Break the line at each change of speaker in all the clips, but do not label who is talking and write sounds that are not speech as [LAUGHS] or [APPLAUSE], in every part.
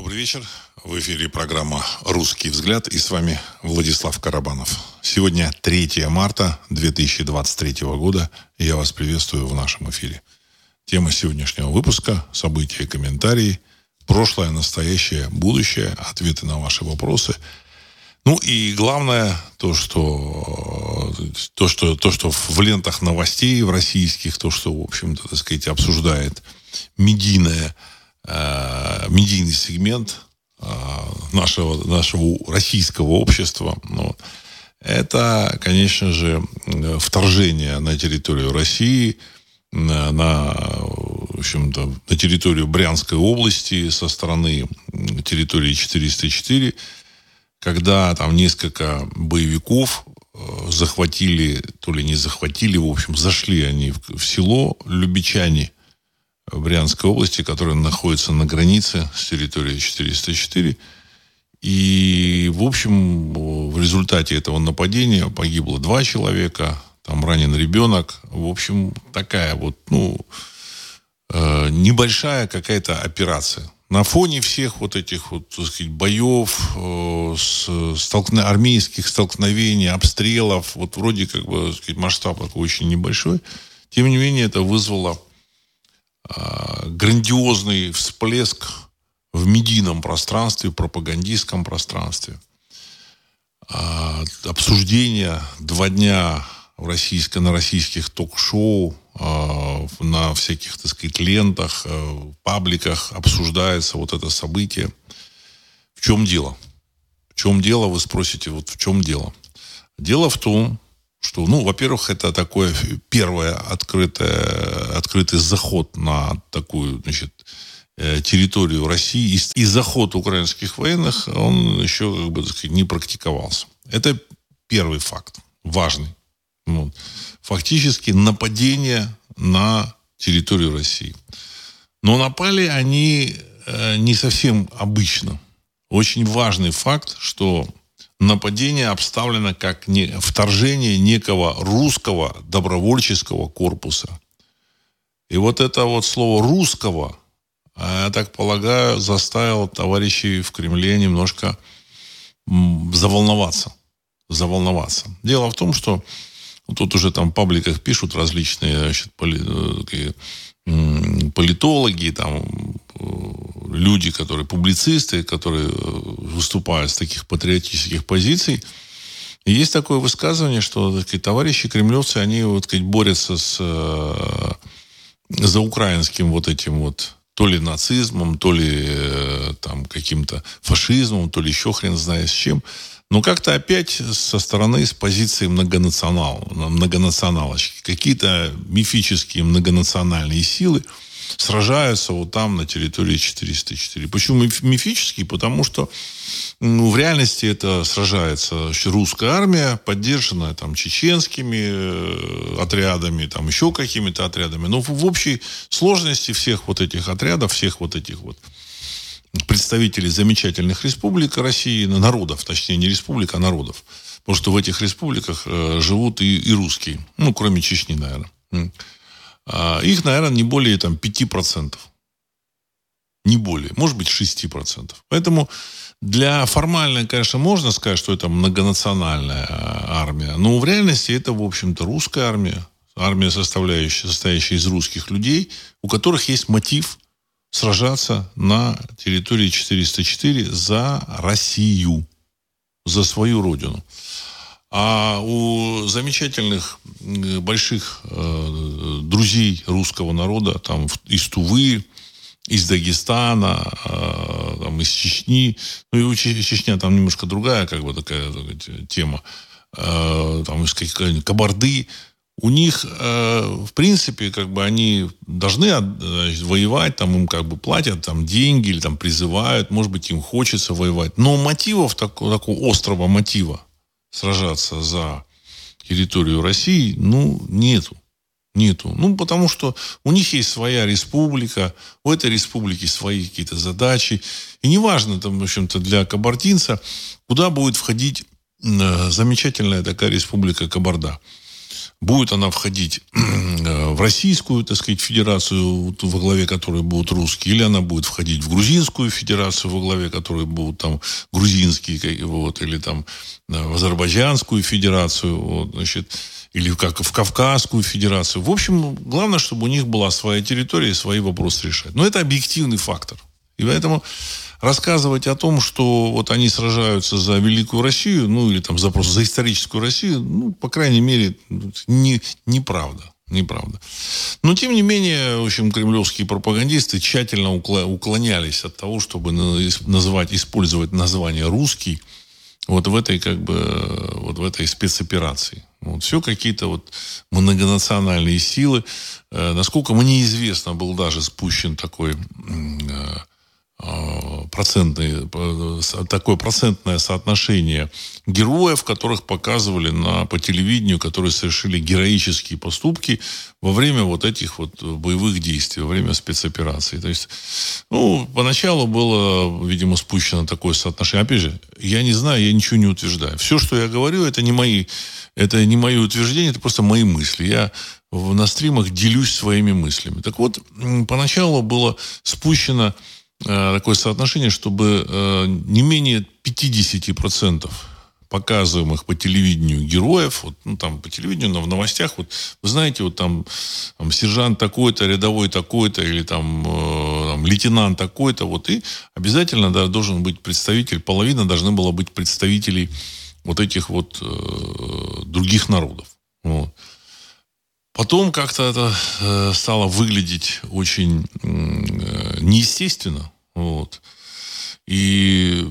Добрый вечер. В эфире программа «Русский взгляд» и с вами Владислав Карабанов. Сегодня 3 марта 2023 года. И я вас приветствую в нашем эфире. Тема сегодняшнего выпуска – события и комментарии, прошлое, настоящее, будущее, ответы на ваши вопросы. Ну и главное, то, что, то, что, то, что в лентах новостей в российских, то, что, в общем-то, так сказать, обсуждает медийная медийный сегмент э, нашего, нашего российского общества. Ну, это, конечно же, вторжение на территорию России, на, на, в общем-то, на территорию Брянской области со стороны территории 404, когда там несколько боевиков э, захватили, то ли не захватили, в общем, зашли они в, в село Любичане – Брянской области, которая находится на границе с территорией 404. И, в общем, в результате этого нападения погибло два человека, там ранен ребенок. В общем, такая вот, ну, э, небольшая какая-то операция. На фоне всех вот этих вот, так сказать, боев, э, столкно, армейских столкновений, обстрелов, вот вроде как бы, так сказать, масштаб такой очень небольшой, тем не менее это вызвало грандиозный всплеск в медийном пространстве, в пропагандистском пространстве. А, обсуждения два дня в российско, на российских ток-шоу, а, на всяких, так сказать, лентах, пабликах обсуждается вот это событие. В чем дело? В чем дело, вы спросите, вот в чем дело? Дело в том, что, ну, во-первых, это такое первое открытое, открытый заход на такую, значит, э, территорию России. И, и заход украинских военных, он еще, как бы, так сказать, не практиковался. Это первый факт, важный. Вот. Фактически нападение на территорию России. Но напали они э, не совсем обычно. Очень важный факт, что нападение обставлено как не, вторжение некого русского добровольческого корпуса. И вот это вот слово «русского», а, я так полагаю, заставило товарищей в Кремле немножко заволноваться. Заволноваться. Дело в том, что тут уже там в пабликах пишут различные значит, э, политологи, там, люди, которые публицисты, которые э, выступают с таких патриотических позиций. И есть такое высказывание, что такие товарищи кремлевцы, они вот, сказать, борются с, э, за украинским вот этим вот то ли нацизмом, то ли э, там каким-то фашизмом, то ли еще хрен знает с чем. Но как-то опять со стороны, с позиции многонационал, многонационалочки. Какие-то мифические многонациональные силы – сражаются вот там, на территории 404. Почему мифический? Потому что ну, в реальности это сражается русская армия, поддержанная там чеченскими э, отрядами, там еще какими-то отрядами. Но в, общей сложности всех вот этих отрядов, всех вот этих вот представителей замечательных республик России, народов, точнее не республик, а народов. Потому что в этих республиках э, живут и, и русские. Ну, кроме Чечни, наверное. А, их, наверное, не более там, 5%. Не более. Может быть, 6%. Поэтому для формально, конечно, можно сказать, что это многонациональная а, армия. Но в реальности это, в общем-то, русская армия. Армия, составляющая, состоящая из русских людей, у которых есть мотив сражаться на территории 404 за Россию, за свою родину. А у замечательных больших э, друзей русского народа, там из Тувы, из Дагестана, э, там, из Чечни, ну и у Чечня там немножко другая, как бы такая, такая тема, э, там из каких-нибудь Кабарды, у них, э, в принципе, как бы они должны значит, воевать, там им как бы платят там деньги или там призывают, может быть, им хочется воевать. Но мотивов такого, такого острого мотива сражаться за территорию России, ну, нету. Нету. Ну, потому что у них есть своя республика, у этой республики свои какие-то задачи. И неважно, там, в общем-то, для кабардинца, куда будет входить э, замечательная такая республика Кабарда. Будет она входить [CLEARS THROAT] э, в Российскую, так сказать, федерацию, во главе которой будут русские, или она будет входить в Грузинскую федерацию, во главе которой будут там грузинские, вот, или там э, в Азербайджанскую федерацию, вот, значит, или как в Кавказскую федерацию. В общем, главное, чтобы у них была своя территория и свои вопросы решать. Но это объективный фактор. И поэтому рассказывать о том, что вот они сражаются за великую Россию, ну или там за просто за историческую Россию, ну, по крайней мере, не, неправда. Неправда. Но, тем не менее, в общем, кремлевские пропагандисты тщательно уклонялись от того, чтобы называть, использовать название «русский» вот в этой, как бы, вот в этой спецоперации. Вот, все какие-то вот многонациональные силы. Э, насколько мне известно, был даже спущен такой э, процентные, э, такое процентное соотношение героев, которых показывали на, по телевидению, которые совершили героические поступки во время вот этих вот боевых действий, во время спецопераций. То есть, ну, поначалу было, видимо, спущено такое соотношение. Опять же, я не знаю, я ничего не утверждаю. Все, что я говорю, это не мои, это не мои утверждения, это просто мои мысли. Я на стримах делюсь своими мыслями. Так вот, поначалу было спущено такое соотношение, чтобы э, не менее 50% показываемых по телевидению героев, вот, ну, там, по телевидению, но в новостях, вот, вы знаете, вот там, там сержант такой-то, рядовой такой-то, или там, э, там лейтенант такой-то, вот, и обязательно да, должен быть представитель, половина должны была быть представителей вот этих вот э, других народов. Вот. Потом как-то это э, стало выглядеть очень э, неестественно. Вот. И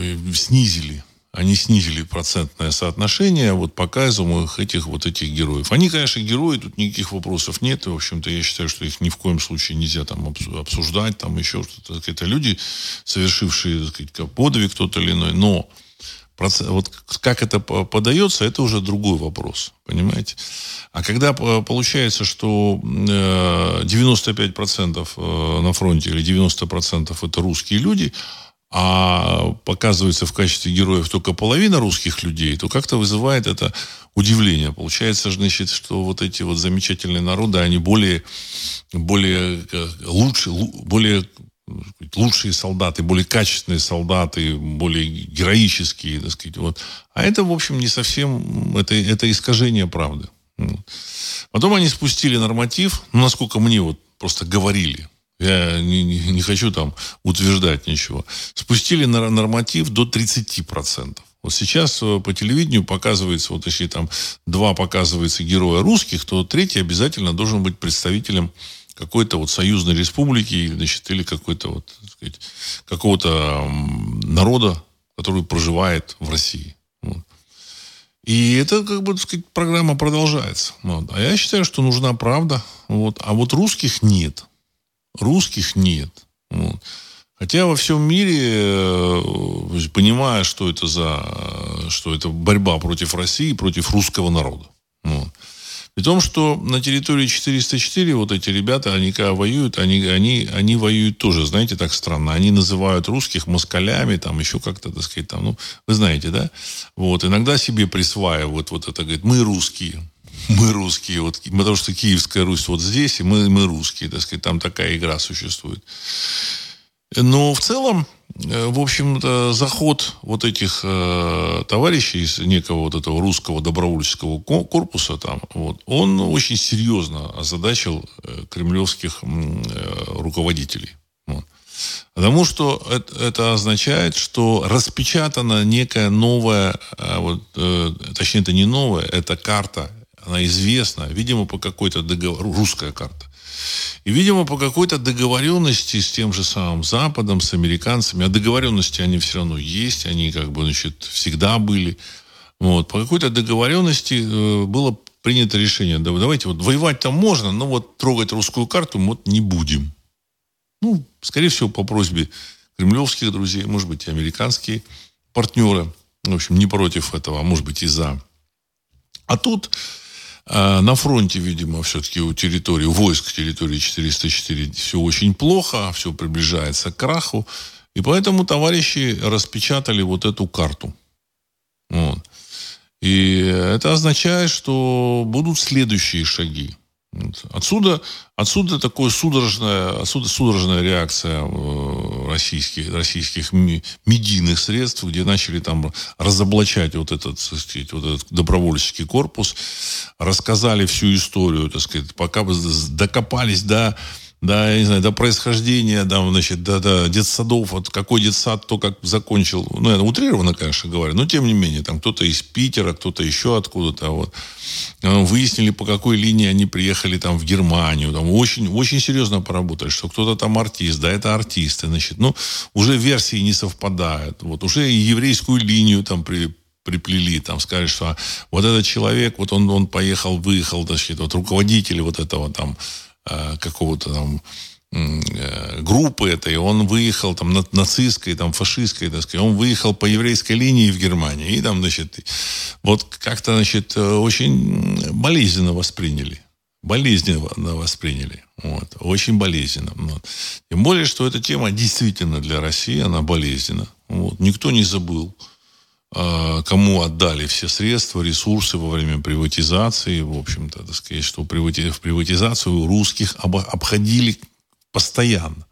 э, снизили они снизили процентное соотношение вот показываемых этих вот этих героев. Они, конечно, герои, тут никаких вопросов нет. И, в общем-то, я считаю, что их ни в коем случае нельзя там обсуждать, там еще что-то. Это люди, совершившие, так сказать, подвиг тот или иной. Но вот как это подается, это уже другой вопрос, понимаете? А когда получается, что 95% э, э, на фронте или 90% это русские люди, а показывается в качестве героев только половина русских людей, то как-то вызывает это удивление. Получается, значит, что вот эти вот замечательные народы, они более, более э, лучше, более лучшие солдаты, более качественные солдаты, более героические, так сказать. Вот. А это, в общем, не совсем, это, это искажение правды. Потом они спустили норматив, ну, насколько мне вот просто говорили, я не, не, не хочу там утверждать ничего. Спустили норматив до 30%. Вот сейчас э, по телевидению показывается, вот если там два показывается героя русских, то третий обязательно должен быть представителем какой-то вот союзной республики, значит, или какой-то вот, сказать, какого-то народа, который проживает в России. И это, как бы, так сказать, программа продолжается. Вот. А я считаю, что нужна правда. Вот. А вот русских нет. Русских нет. Вот. Хотя во всем мире, э, понимая, что это за, что это борьба против России, против русского народа. Вот. При том, что на территории 404 вот эти ребята, они когда воюют, они, они, они воюют тоже, знаете, так странно. Они называют русских москалями, там еще как-то, так сказать, там, ну, вы знаете, да? Вот, иногда себе присваивают вот это, говорит, мы русские. Мы русские, вот, потому что Киевская Русь вот здесь, и мы, мы русские, так сказать, там такая игра существует. Но в целом, э, в общем-то, заход вот этих э, товарищей из некого вот этого русского добровольческого корпуса там, вот, он очень серьезно озадачил э, кремлевских э, руководителей. Вот. Потому что это, это означает, что распечатана некая новая, э, вот, э, точнее, это не новая, это карта, она известна, видимо, по какой-то договору, русская карта и, видимо, по какой-то договоренности с тем же самым Западом, с американцами, а договоренности они все равно есть, они как бы, значит, всегда были. Вот. По какой-то договоренности э, было принято решение, да, давайте вот воевать там можно, но вот трогать русскую карту мы вот не будем. Ну, скорее всего, по просьбе кремлевских друзей, может быть, и американские партнеры, в общем, не против этого, а может быть и за. А тут на фронте, видимо, все-таки у территории, у войск территории 404 все очень плохо, все приближается к краху. И поэтому товарищи распечатали вот эту карту. Вот. И это означает, что будут следующие шаги. Отсюда, отсюда такая судорожная, отсюда судорожная реакция э, российских, российских медийных средств, где начали там разоблачать вот этот, так сказать, вот этот добровольческий корпус, рассказали всю историю, так сказать, пока докопались до да, я не знаю, до происхождения, да, значит, до, до детсадов, вот какой детсад, то как закончил, ну, это утрированно, конечно, говорю, но тем не менее, там кто-то из Питера, кто-то еще откуда-то, вот. Э, выяснили, по какой линии они приехали там в Германию, там очень, очень серьезно поработали, что кто-то там артист, да, это артисты, значит, ну, уже версии не совпадают, вот, уже еврейскую линию там при, приплели, там сказали, что вот этот человек, вот он, он поехал, выехал, значит, вот руководитель вот этого там Э, какого-то там э, группы этой, он выехал там нацистской, там фашистской, так сказать, он выехал по еврейской линии в Германию, и там, значит, вот как-то, значит, э, очень болезненно восприняли. Болезненно восприняли. Вот. Очень болезненно. Вот. Тем более, что эта тема действительно для России, она болезненна. Вот. Никто не забыл. А, кому отдали все средства, ресурсы во время приватизации. В общем-то, так сказать, что в приватизацию русских обходили постоянно.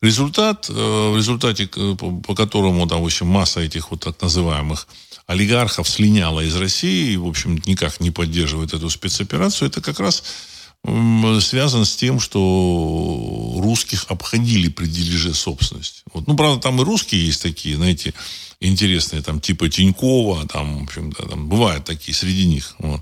Результат, э, в результате, по которому, там, в общем, масса этих вот так называемых олигархов слиняла из России и, в общем, никак не поддерживает эту спецоперацию, это как раз связано с тем, что русских обходили при дележе собственности. Вот. Ну, правда, там и русские есть такие, знаете, интересные, там, типа Тинькова, там, в общем, да, там бывают такие среди них. Вот.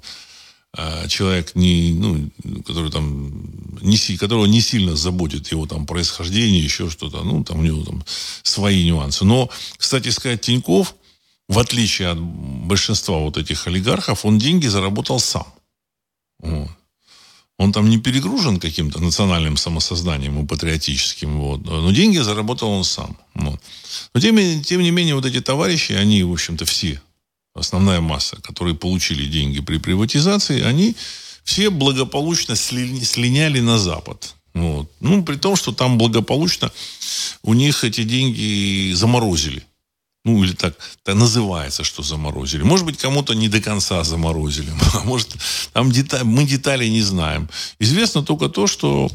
А человек, не, ну, который там, не, которого не сильно заботит его там происхождение, еще что-то, ну, там у него там свои нюансы. Но, кстати сказать, Тиньков, в отличие от большинства вот этих олигархов, он деньги заработал сам. Вот. Он там не перегружен каким-то национальным самосознанием и патриотическим. Вот. Но деньги заработал он сам. Вот. Но тем, тем не менее, вот эти товарищи, они, в общем-то, все, основная масса, которые получили деньги при приватизации, они все благополучно сли, слиняли на Запад. Вот. Ну, при том, что там благополучно у них эти деньги заморозили. Ну, или так, так называется, что заморозили. Может быть, кому-то не до конца заморозили. [LAUGHS] А может, там деталь, мы деталей не знаем. Известно только то, что,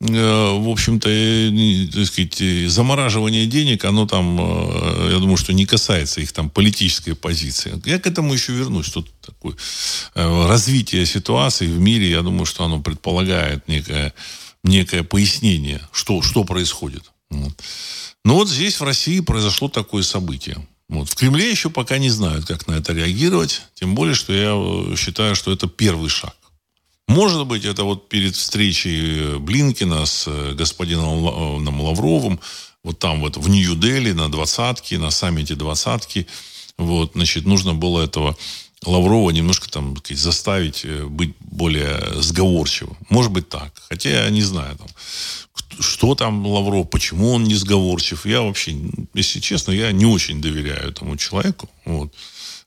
э, в общем-то, э, так сказать, замораживание денег, оно там, э, я думаю, что не касается их там политической позиции. Я к этому еще вернусь. Тут такое э, развитие ситуации в мире, я думаю, что оно предполагает некое, некое пояснение, что, что происходит. Вот. Но вот здесь, в России, произошло такое событие. Вот. В Кремле еще пока не знают, как на это реагировать. Тем более, что я э, считаю, что это первый шаг. Может быть, это вот перед встречей Блинкина с э, господином Лавровым, вот там вот в Нью-Дели на двадцатке, на саммите двадцатки, вот, значит, нужно было этого Лаврова немножко там заставить э, быть более сговорчивым. Может быть так. Хотя я не знаю, там, что там Лавров, почему он не сговорчив. Я вообще, если честно, я не очень доверяю этому человеку. Вот.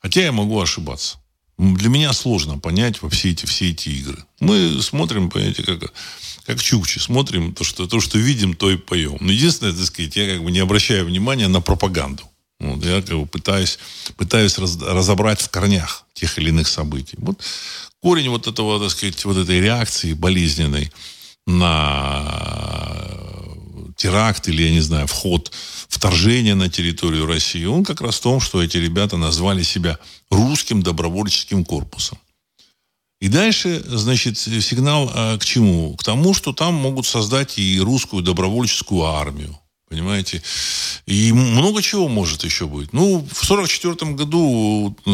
Хотя я могу ошибаться. Для меня сложно понять во все эти, все эти игры. Мы смотрим, понимаете, как, как чукчи. Смотрим то что, то, что видим, то и поем. Но единственное, так сказать, я как бы не обращаю внимания на пропаганду. Вот, я как бы пытаюсь, пытаюсь раз, разобрать в корнях тех или иных событий. Вот корень вот этого, так сказать, вот этой реакции болезненной на теракт или, я не знаю, вход, вторжение на территорию России, он как раз в том, что эти ребята назвали себя русским добровольческим корпусом. И дальше, значит, сигнал а, к чему? К тому, что там могут создать и русскую добровольческую армию. Понимаете? И много чего может еще быть. Ну, в 1944 году э,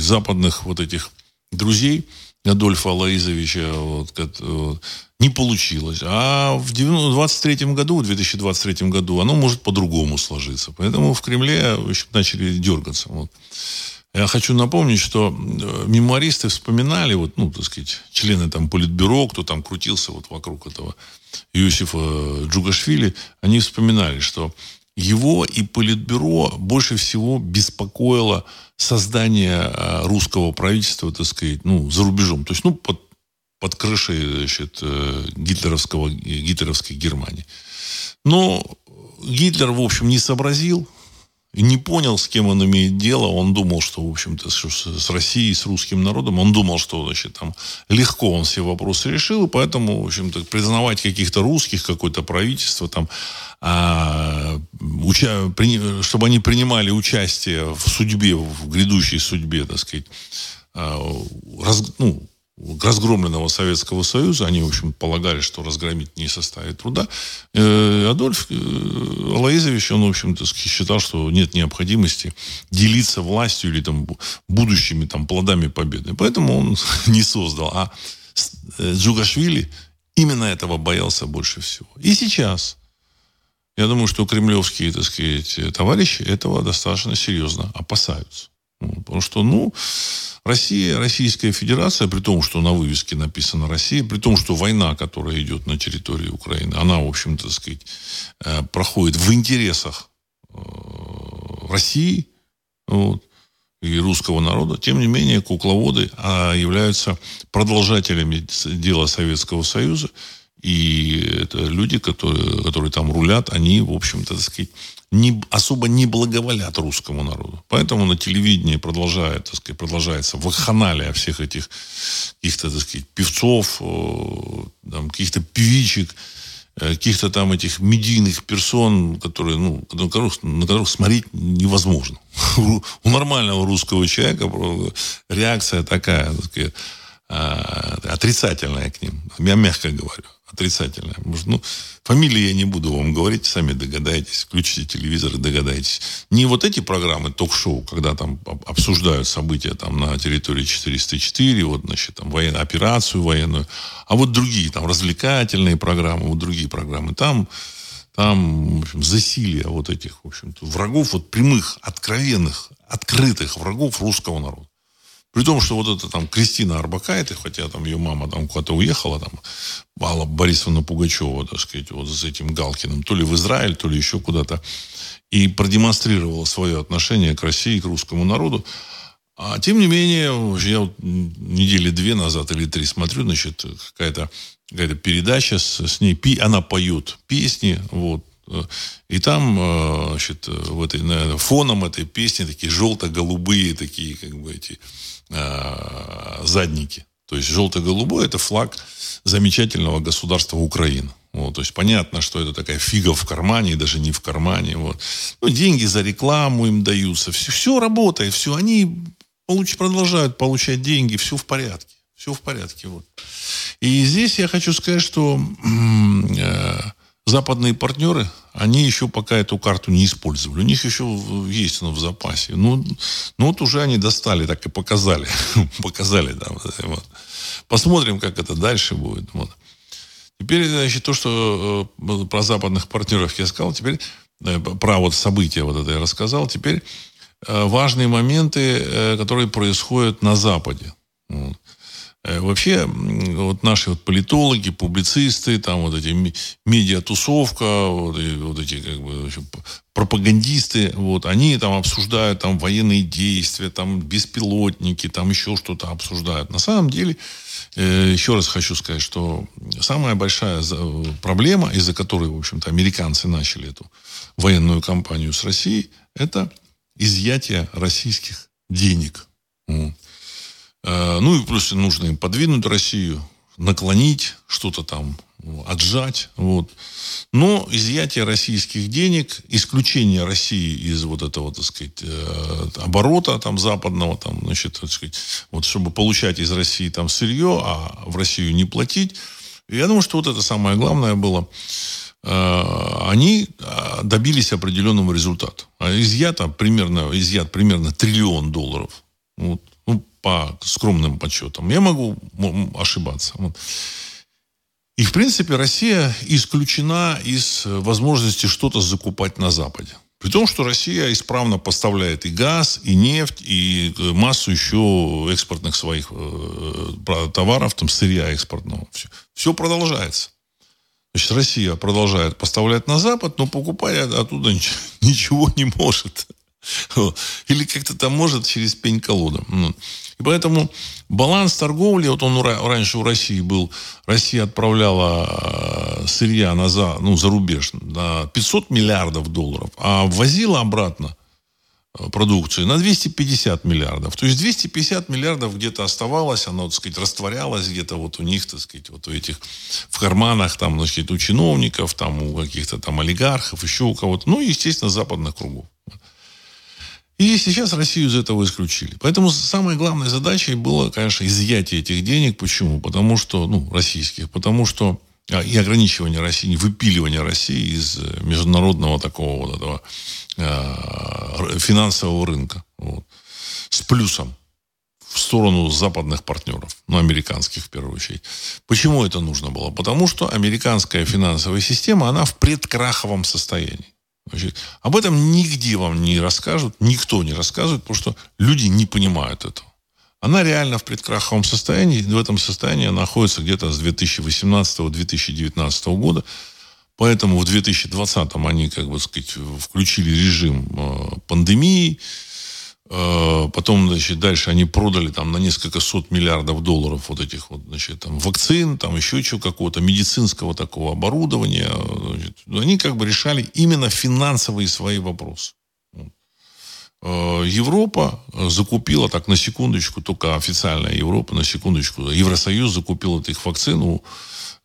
западных вот этих друзей Адольфа Алаизовича вот, вот, не получилось. А в 2023 году, в 2023 году оно может по-другому сложиться. Поэтому в Кремле в начали дергаться. Вот. Я хочу напомнить, что э, мемористы вспоминали, вот, ну, так сказать, члены там политбюро, кто там крутился вот вокруг этого Юсифа Джугашвили, они вспоминали, что его и политбюро больше всего беспокоило создание э, русского правительства, так сказать, ну, за рубежом. То есть, ну, под, под крышей, значит, э, гитлеровского, гитлеровской Германии. Но Гитлер, в общем, не сообразил, не понял, с кем он имеет дело. Он думал, что, в общем-то, с Россией, с русским народом, он думал, что, значит, там легко он все вопросы решил, и поэтому, в общем-то, признавать каких-то русских, какое-то правительство, там, а, уча, при, чтобы они принимали участие в судьбе, в грядущей судьбе, так сказать, а, раз, ну, разгромленного Советского Союза, они, в общем, полагали, что разгромить не составит труда, э, Адольф э, Алаизович, он, в общем-то, считал, что нет необходимости делиться властью или там будущими там плодами победы. Поэтому он [LAUGHS] не создал. А э, Джугашвили именно этого боялся больше всего. И сейчас я думаю, что кремлевские, так сказать, товарищи этого достаточно серьезно опасаются. Потому что, ну, Россия, Российская Федерация, при том, что на вывеске написано Россия, при том, что война, которая идет на территории Украины, она, в общем-то, сказать, э, проходит в интересах э, России вот, и русского народа, тем не менее, кукловоды а, являются продолжателями дела Советского Союза, и это люди, которые, которые там рулят, они, в общем-то, сказать, не, особо не благоволят русскому народу. Поэтому на телевидении продолжает, так сказать, продолжается вакханалия всех этих каких-то, так сказать, певцов, там, каких-то певичек, э, каких-то там этих медийных персон, которые, ну, на которых, на которых смотреть невозможно. [LAUGHS] У нормального русского человека реакция такая, так сказать, а, отрицательная к ним. Я мягко говорю отрицательное. Может, ну, фамилии я не буду вам говорить, сами догадаетесь. Включите телевизор и догадаетесь. Не вот эти программы ток-шоу, когда там обсуждают события там на территории 404, вот, значит, там, военную операцию военную, а вот другие, там, развлекательные программы, вот другие программы. Там, там, в общем, засилие вот этих, в общем-то, врагов, вот прямых, откровенных, открытых врагов русского народа. При том, что вот эта там Кристина Арбакайте, хотя там ее мама там куда-то уехала, там, Алла Борисовна Пугачева, так сказать, вот с этим Галкиным, то ли в Израиль, то ли еще куда-то, и продемонстрировала свое отношение к России, к русскому народу. А тем не менее, я вот недели две назад или три смотрю, значит, какая-то какая передача с, с ней, она поет песни, вот, и там, э, значит, в этой, фоном этой песни такие желто-голубые такие, как бы эти э, задники. То есть желто-голубой это флаг замечательного государства Украина. Вот, то есть понятно, что это такая фига в кармане, даже не в кармане. Вот. Ну, деньги за рекламу им даются. Все, все работает, все. Они получ, продолжают получать деньги, все в порядке. Все в порядке. Вот. И здесь я хочу сказать, что э, западные партнеры, они еще пока эту карту не использовали. У них еще есть она в запасе. Ну, ну вот уже они достали, так и показали. [LAUGHS] показали, да. Вот. Посмотрим, как это дальше будет. Вот. Теперь, значит, то, что э, про западных партнеров я сказал, теперь э, про вот события вот это я рассказал, теперь э, важные моменты, э, которые происходят на Западе. Вот. Э, вообще, вот наши вот политологи, публицисты, там вот эти медиатусовка, вот, вот эти как бы пропагандисты, вот, они там обсуждают там военные действия, там беспилотники, там еще что-то обсуждают. На самом деле, э, еще раз хочу сказать, что самая большая проблема, из-за которой, в общем-то, американцы начали эту военную кампанию с Россией, это изъятие российских денег. Вот. Э, ну и плюс нужно им подвинуть Россию, наклонить, что-то там отжать. Вот. Но изъятие российских денег, исключение России из вот этого, так сказать, э, оборота там западного, там, значит, так сказать, вот, чтобы получать из России там сырье, а в Россию не платить. Я думаю, что вот это самое главное было. Э, они добились определенного результата. А изъято примерно, изъят примерно триллион долларов. Вот по скромным подсчетам. Я могу ошибаться. И, в принципе, Россия исключена из возможности что-то закупать на Западе. При том, что Россия исправно поставляет и газ, и нефть, и э, массу еще экспортных своих э, товаров, там сырья экспортного. Все, все продолжается. Значит, Россия продолжает поставлять на Запад, но покупая оттуда [LAUGHS] ничего не может. [LAUGHS] Или как-то там может через пень-колоду. И поэтому баланс торговли, вот он раньше у России был, Россия отправляла э, сырья на за, ну, за рубеж на 500 миллиардов долларов, а ввозила обратно Э, продукции на 250 миллиардов. То есть 250 миллиардов где-то оставалось, оно, так сказать, растворялось где-то вот у них, так сказать, вот у этих, в карманах, там, значит, у чиновников, там, у каких-то там олигархов, еще у кого-то. Ну, естественно, западных кругов. И сейчас Россию из этого исключили. Поэтому самой главной задачей было, конечно, изъятие этих денег. Почему? Потому что, ну, российских. Потому что а, и ограничивание России, выпиливание России из э, международного такого вот этого э, финансового рынка. Вот, с плюсом в сторону западных партнеров, ну, американских в первую очередь. Почему это нужно было? Потому что американская финансовая система, она в предкраховом состоянии. Значит, об этом нигде вам не расскажут, никто не рассказывает, потому что люди не понимают этого она реально в предкраховом состоянии. В этом состоянии находится где-то с 2018-2019 года. Поэтому в 2020 они, как бы сказать, включили режим э, пандемии. Э, потом, значит, дальше они продали там на несколько сот миллиардов долларов вот этих вот, значит, там вакцин, там еще чего какого-то медицинского такого оборудования. Значит, они как бы решали именно финансовые свои вопросы. Э, Европа закупила, так на секундочку, только официальная Европа, на секундочку, Евросоюз закупил этих вакцин у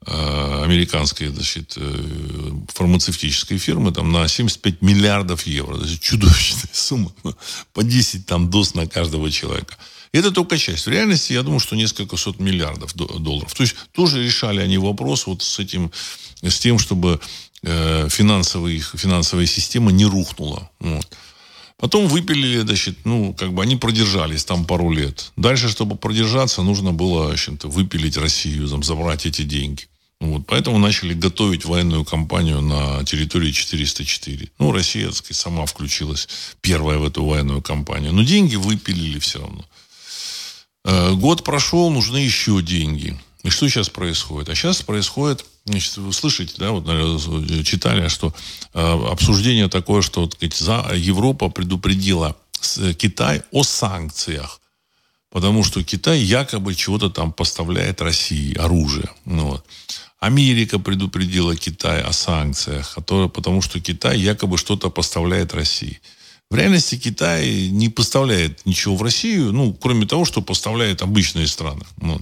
американской значит, э, фармацевтической фирмы там, на 75 миллиардов евро. То есть чудовищная сумма. По 10 там, доз на каждого человека. Это только часть. В реальности, я думаю, что несколько сот миллиардов долларов. То есть тоже решали они вопрос вот с этим, с тем, чтобы э, финансовая, финансовая система не рухнула. Вот. Потом выпилили, значит, ну, как бы они продержались там пару лет. Дальше, чтобы продержаться, нужно было, общем-то, выпилить Россию, там, забрать эти деньги. Вот, поэтому начали готовить военную кампанию на территории 404. Ну, Россия, так сказать, сама включилась первая в эту военную кампанию. Но деньги выпилили все равно. Э, год прошел, нужны еще деньги. И что сейчас происходит? А сейчас происходит, значит, вы слышите, да, вот читали, что э, обсуждение такое, что вот, сказать, за, Европа предупредила Китай о санкциях. Потому что Китай якобы чего-то там поставляет России, оружие. Ну, вот. Америка предупредила Китай о санкциях, которые, потому что Китай якобы что-то поставляет России. В реальности Китай не поставляет ничего в Россию, ну, кроме того, что поставляет обычные страны. Вот.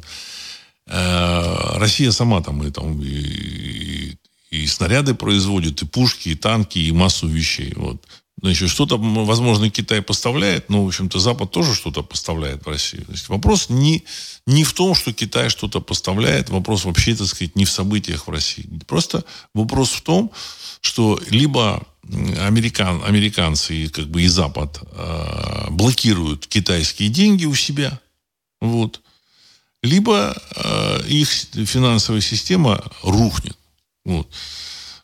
Э, Россия сама там и, там, и, и снаряды производит, и пушки, и танки, и массу вещей. Вот. Значит, что-то, возможно, Китай поставляет, но, в общем-то, Запад тоже что-то поставляет в Россию. То есть вопрос не, не в том, что Китай что-то поставляет, вопрос вообще, так сказать, не в событиях в России. Просто вопрос в том, что либо американ, американцы и, как бы, и Запад э, блокируют китайские деньги у себя, вот, либо э, их финансовая система рухнет. Вот.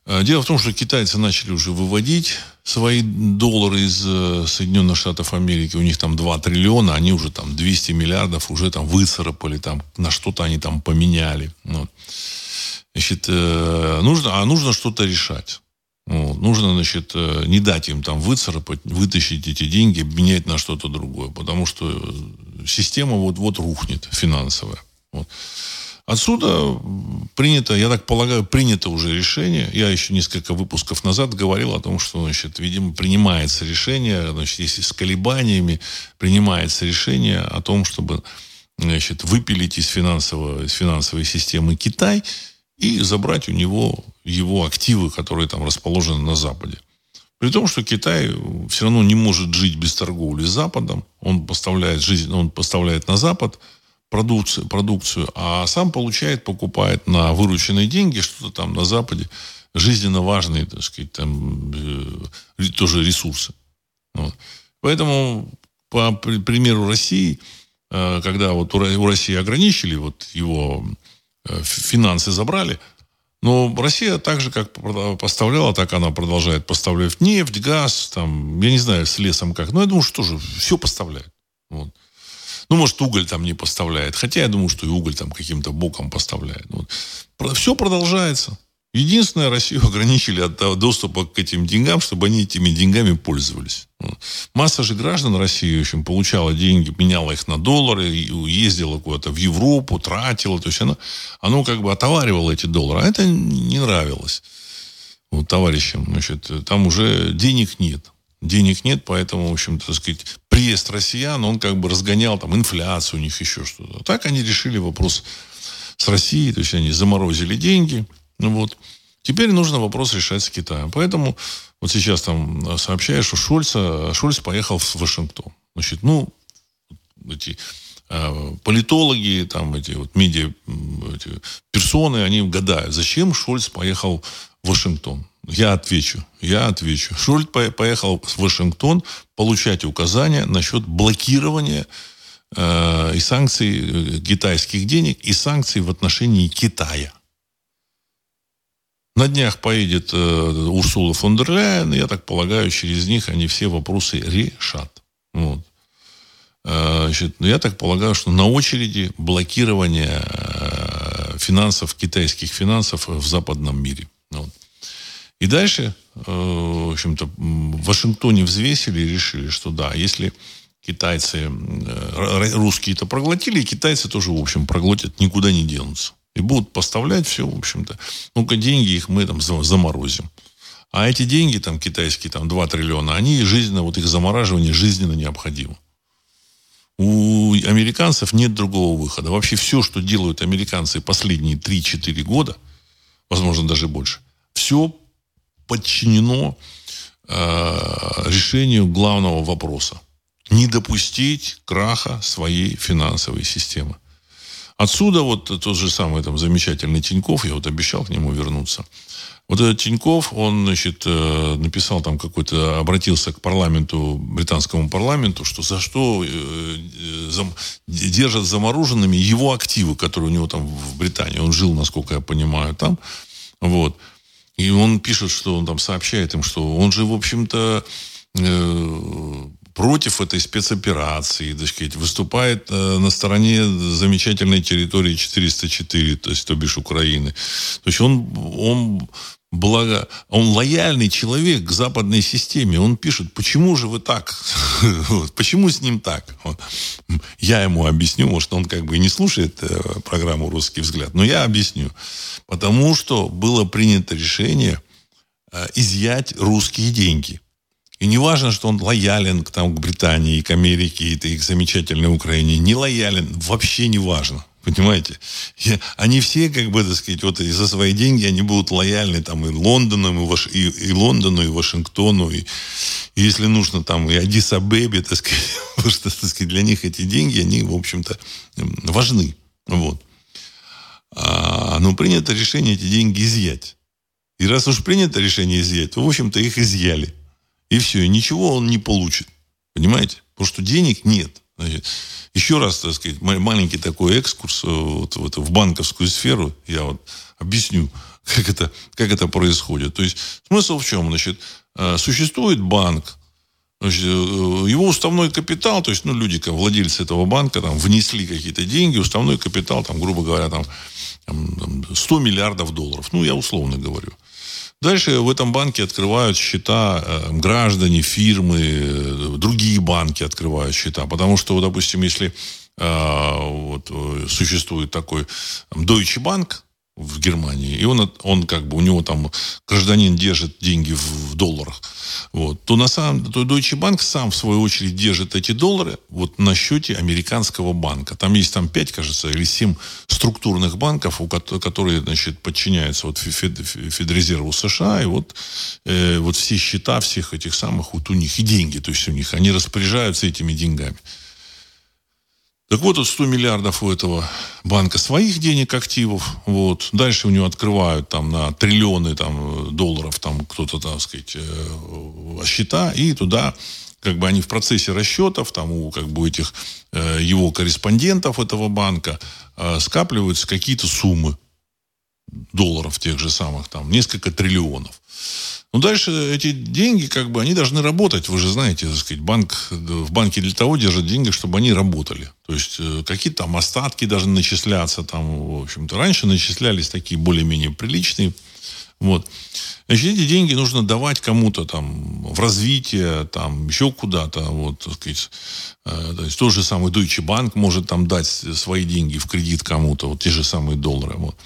Э, дело в том, что китайцы начали уже выводить свои доллары из э, Соединенных Штатов Америки. У них там 2 триллиона, они уже там 200 миллиардов уже там выцарапали, там на что-то они там поменяли. Вот. Значит, э, нужно, а нужно что-то решать. Вот. Нужно, значит, не дать им там выцарапать, вытащить эти деньги, менять на что-то другое. Потому что система вот-вот рухнет финансовая. Вот. Отсюда принято, я так полагаю, принято уже решение. Я еще несколько выпусков назад говорил о том, что, значит, видимо, принимается решение, значит, если с колебаниями принимается решение о том, чтобы, значит, выпилить из, финансового, из финансовой системы Китай и забрать у него его активы, которые там расположены на Западе. При том, что Китай все равно не может жить без торговли с Западом. Он поставляет, жизнь, он поставляет на Запад продукцию, продукцию, а сам получает, покупает на вырученные деньги что-то там на Западе жизненно важные, так сказать, там, э, тоже ресурсы. Вот. Поэтому, по примеру России, э, когда вот у России ограничили, вот его э, финансы забрали – но Россия так же, как поставляла, так она продолжает поставлять нефть, газ, там, я не знаю, с лесом как. Но я думаю, что тоже все поставляет. Вот. Ну, может, уголь там не поставляет. Хотя я думаю, что и уголь там каким-то боком поставляет. Вот. Все продолжается. Единственное, Россию [LAUGHS] ограничили от доступа к этим деньгам, чтобы они этими деньгами пользовались. Масса же граждан России, в общем, получала деньги, меняла их на доллары, ездила куда-то в Европу, тратила. То есть оно, оно как бы отоваривало эти доллары. А это не нравилось вот, товарищам. Значит, там уже денег нет. денег нет, поэтому, в общем-то, так сказать, приезд россиян, он как бы разгонял там инфляцию у них, еще что-то. Так они решили вопрос с Россией, то есть они заморозили деньги, ну вот. Теперь нужно вопрос решать с Китаем. Поэтому вот сейчас там сообщаешь, что Шольца, Шольц поехал в Вашингтон. Значит, ну, эти э, политологи, там эти вот медиа эти персоны, они гадают, зачем Шольц поехал Вашингтон. Я отвечу, я отвечу. Шольц поехал в Вашингтон получать указания насчет блокирования э, и санкций э, китайских денег и санкций в отношении Китая. На днях поедет э, Урсула фон дер Ляйен, я так полагаю, через них они все вопросы решат. Вот. Э, значит, я так полагаю, что на очереди блокирование э, финансов, китайских финансов в западном мире. И дальше, э, в общем-то, в Вашингтоне взвесили и решили, что да, если китайцы, русские-то проглотили, китайцы тоже, в общем, проглотят, никуда не денутся. И будут поставлять все, в общем-то. Ну-ка, деньги их мы там заморозим. А эти деньги, там, китайские, там, 2 триллиона, они жизненно, вот их замораживание жизненно необходимо. У американцев нет другого выхода. Вообще все, что делают американцы последние 3-4 года, возможно, даже больше, все подчинено э, решению главного вопроса. Не допустить краха своей финансовой системы. Отсюда вот тот же самый там замечательный Тиньков, я вот обещал к нему вернуться. Вот этот Тиньков, он, значит, э, написал там какой-то, обратился к парламенту, британскому парламенту, что за что э, э, держат замороженными его активы, которые у него там в Британии. Он жил, насколько я понимаю, там. Вот. И он пишет, что он там сообщает им, что он же, в общем-то, против этой спецоперации, так сказать, выступает э, на стороне замечательной территории 404, то есть, то бишь, Украины. То есть он, он благо, он лояльный человек к западной системе. Он пишет, почему же вы так? [LAUGHS] почему с ним так? Я ему объясню, может, он как бы и не слушает э, программу «Русский взгляд», но я объясню. Потому что было принято решение э, изъять русские деньги – и не важно, что он лоялен к, там, к Британии, к Америке, и к замечательной Украине. Не лоялен, вообще не важно. Понимаете? Я, они все, как бы, так сказать, вот за свои деньги они будут лояльны там и Лондону, и, Ваш, и, и Лондону, и Вашингтону, и, и если нужно, там, и Адиса Бэби, так сказать, [LAUGHS] потому что, так сказать, для них эти деньги, они, в общем-то, важны. Вот. А, но принято решение эти деньги изъять. И раз уж принято решение изъять, то, в общем-то, их изъяли. И все, и ничего он не получит. Понимаете? Потому что денег нет. Значит, еще раз, так сказать, маленький такой экскурс э, вот, вот, в банковскую сферу. Я вот объясню, [LAUGHS] как это, как это происходит. То есть смысл в чем? Значит, э, существует банк, Значит, э, его уставной капитал, то есть, ну, люди, как владельцы этого банка, там, внесли какие-то деньги, уставной капитал, там, грубо говоря, там, 100 миллиардов долларов. Ну, я условно говорю. Дальше в этом банке открывают счета э, граждане, фирмы, э, другие банки открывают счета. Потому что, допустим, если э, вот, существует такой Deutsche Bank, в Германии, и он, он как бы, у него там гражданин держит деньги в, в долларах, вот, то на самом то Deutsche Bank сам, в свою очередь, держит эти доллары вот на счете американского банка. Там есть там пять, кажется, или семь структурных банков, у, которые, значит, подчиняются вот Фед, Федрезерву США, и вот, э, вот все счета всех этих самых, вот у них и деньги, то есть у них, они распоряжаются этими деньгами. Так вот, вот 100 миллиардов у этого банка своих денег, активов. Вот. Дальше у него открывают там на триллионы там, долларов там кто-то, так сказать, э, счета. И туда как бы они в процессе расчетов, там у как бы этих э, его корреспондентов этого банка э, скапливаются какие-то суммы долларов тех же самых, там несколько триллионов. Ну, дальше эти деньги, как бы, они должны работать. Вы же знаете, так сказать, банк, в банке для того держат деньги, чтобы они работали. То есть, э, какие-то там остатки должны начисляться. Там, в общем-то, раньше начислялись такие более-менее приличные Вот. Значит, эти деньги нужно давать кому-то там в развитие, там еще куда-то. Вот, так сказать, э, то есть тот же самый Deutsche Bank может там дать свои деньги в кредит кому-то, вот те же самые доллары. Вот.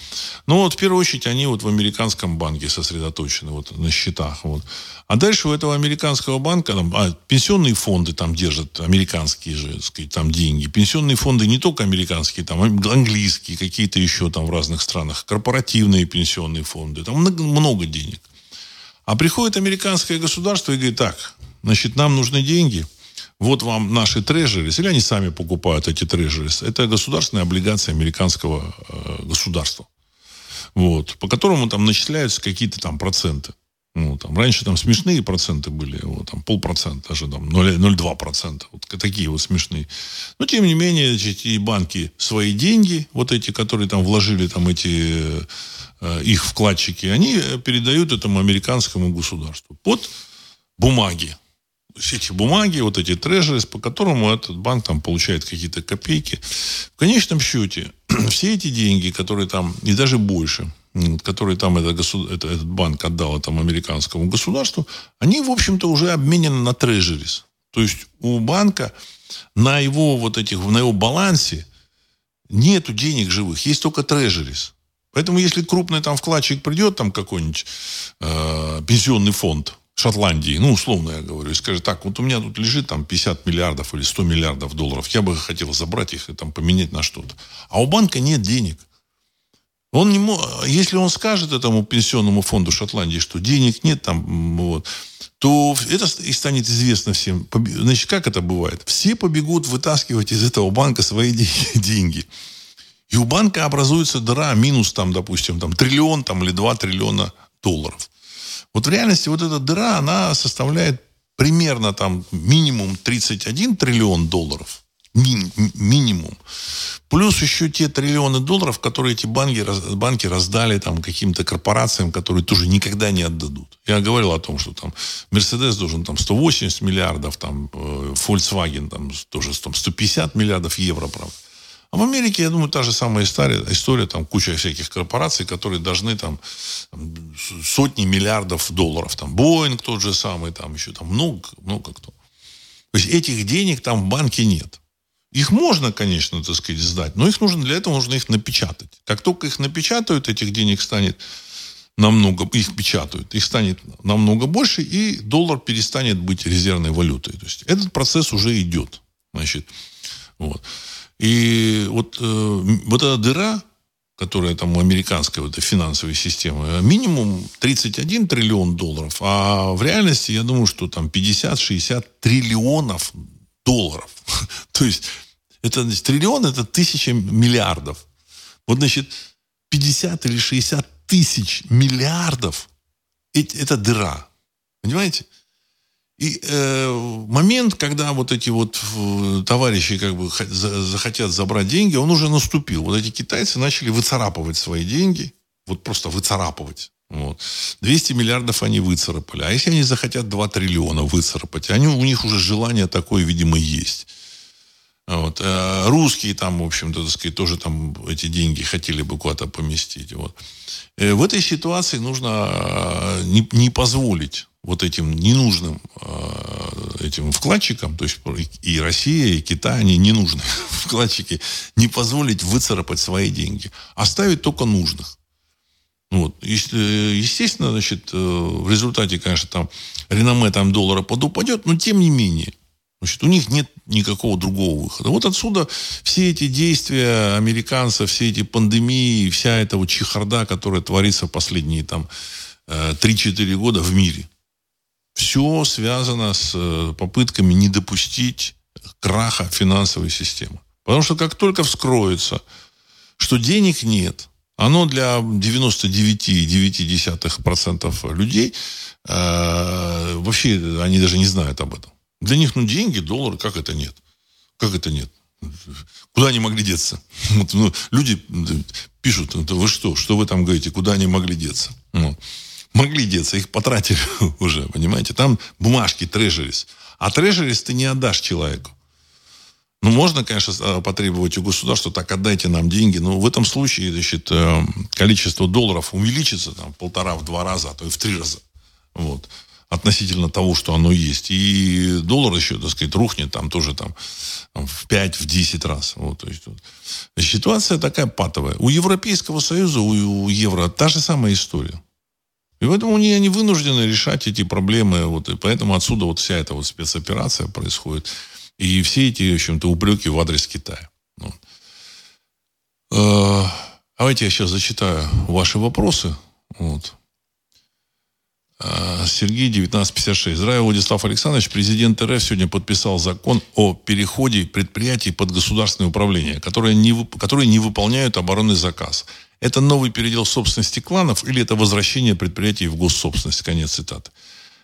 Но вот в первую очередь они вот в американском банке сосредоточены вот на счетах. Вот. А дальше у этого американского банка там, а, пенсионные фонды там держат, американские же, так сказать, там деньги. Пенсионные фонды не только американские, там английские, какие-то еще там в разных странах, корпоративные пенсионные фонды, там много денег. А приходит американское государство и говорит, так, значит, нам нужны деньги, вот вам наши трежерис, или они сами покупают эти трежерис. Это государственная облигация американского э, государства. Вот, по которому там начисляются какие-то там проценты. Ну, там, раньше там смешные проценты были, вот, там, полпроцента, даже там 0,2%. Вот такие вот смешные. Но, тем не менее, эти банки свои деньги, вот эти, которые там вложили там эти э, их вкладчики, они передают этому американскому государству под бумаги. Все эти бумаги, вот эти трежерис, по которому этот банк там получает какие-то копейки. В конечном счете, [CLEARS THROAT] все эти деньги, которые там, и даже больше, который там это, это, этот банк отдал этому американскому государству, они, в общем-то, уже обменены на трежерис. То есть у банка на его вот этих, на его балансе нету денег живых, есть только трежерис. Поэтому если крупный там вкладчик придет, там какой-нибудь э, пенсионный фонд Шотландии, ну, условно я говорю, и скажет, так, вот у меня тут лежит там 50 миллиардов или 100 миллиардов долларов, я бы хотел забрать их и там поменять на что-то. А у банка нет денег. Он не мог, если он скажет этому пенсионному фонду Шотландии, что денег нет там, вот, то это и станет известно всем. Значит, как это бывает? Все побегут вытаскивать из этого банка свои [LAUGHS] деньги. И у банка образуется дыра, минус там, допустим, там, триллион там, или два триллиона долларов. Вот в реальности вот эта дыра, она составляет примерно там минимум 31 триллион долларов. Ми- минимум. Плюс еще те триллионы долларов, которые эти банки, банки раздали там каким-то корпорациям, которые тоже никогда не отдадут. Я говорил о том, что там Мерседес должен там 180 миллиардов, там э, Volkswagen там тоже там, 150 миллиардов евро, правда. А в Америке, я думаю, та же самая история, история там куча всяких корпораций, которые должны там сотни миллиардов долларов. Там Боинг тот же самый, там еще там много, много кто. То есть этих денег там в банке нет. Их можно, конечно, так сказать, сдать, но их нужно для этого нужно их напечатать. Как только их напечатают, этих денег станет намного, их печатают, их станет намного больше, и доллар перестанет быть резервной валютой. То есть этот процесс уже идет. Значит, вот. И вот, э, вот эта дыра, которая там у американской вот, финансовой системы, минимум 31 триллион долларов, а в реальности, я думаю, что там 50-60 триллионов долларов. [LAUGHS] То есть это значит, триллион это тысяча миллиардов. Вот, значит, 50 или 60 тысяч миллиардов это дыра. Понимаете? И э, момент, когда вот эти вот э, товарищи как бы захотят забрать деньги, он уже наступил. Вот эти китайцы начали выцарапывать свои деньги. Вот просто выцарапывать. Вот. 200 миллиардов они выцарапали. А если они захотят 2 триллиона выцарапать, они, у них уже желание такое, видимо, есть. Вот. А русские там, в общем-то, так сказать, тоже там эти деньги хотели бы куда-то поместить. Вот. Э, в этой ситуации нужно а, не, не позволить вот этим ненужным а, этим вкладчикам, то есть и Россия, и Китай, они ненужные [LAUGHS] вкладчики, не позволить выцарапать свои деньги. Оставить только нужных. Вот. Естественно, значит, э, в результате, конечно, там реноме там доллара подупадет, но тем не менее, значит, у них нет никакого другого выхода. Вот отсюда все эти действия американцев, все эти пандемии, вся эта вот чехарда, которая творится последние там 3-4 э, года в мире. Все связано с э, попытками не допустить краха финансовой системы. Потому что как только вскроется, что денег нет – оно для 99,9% людей э, вообще они даже не знают об этом. Для них, ну, деньги, доллары, как это нет? Как это нет? Куда они могли деться? [LAUGHS] Вот, ну, люди пишут, вы что, что вы там говорите, куда они могли деться? Ну, могли деться, их потратили [LAUGHS] уже, понимаете? Там бумажки, трежерис. А трежерис ты не отдашь человеку. Ну, можно, конечно, потребовать у государства, так, отдайте нам деньги, но в этом случае, значит, количество долларов увеличится там полтора, в два раза, а то и в три раза. Вот относительно того, что оно есть. И доллар еще, так сказать, рухнет там тоже там в 5, в 10 раз. Вот, то есть, вот. Ситуация такая патовая. У Европейского Союза, у, у Евро та же самая история. И поэтому они, они вынуждены решать эти проблемы. Вот, и поэтому отсюда вот вся эта вот спецоперация происходит. И все эти, в общем-то, упреки в адрес Китая. Вот. Э, давайте я сейчас зачитаю ваши вопросы. Вот. А, Сергей, 1956. Здравия, Владислав Александрович. Президент РФ сегодня подписал закон о переходе предприятий под государственное управление, которые не, которые не выполняют оборонный заказ. Это новый передел собственности кланов или это возвращение предприятий в госсобственность? Конец цитаты.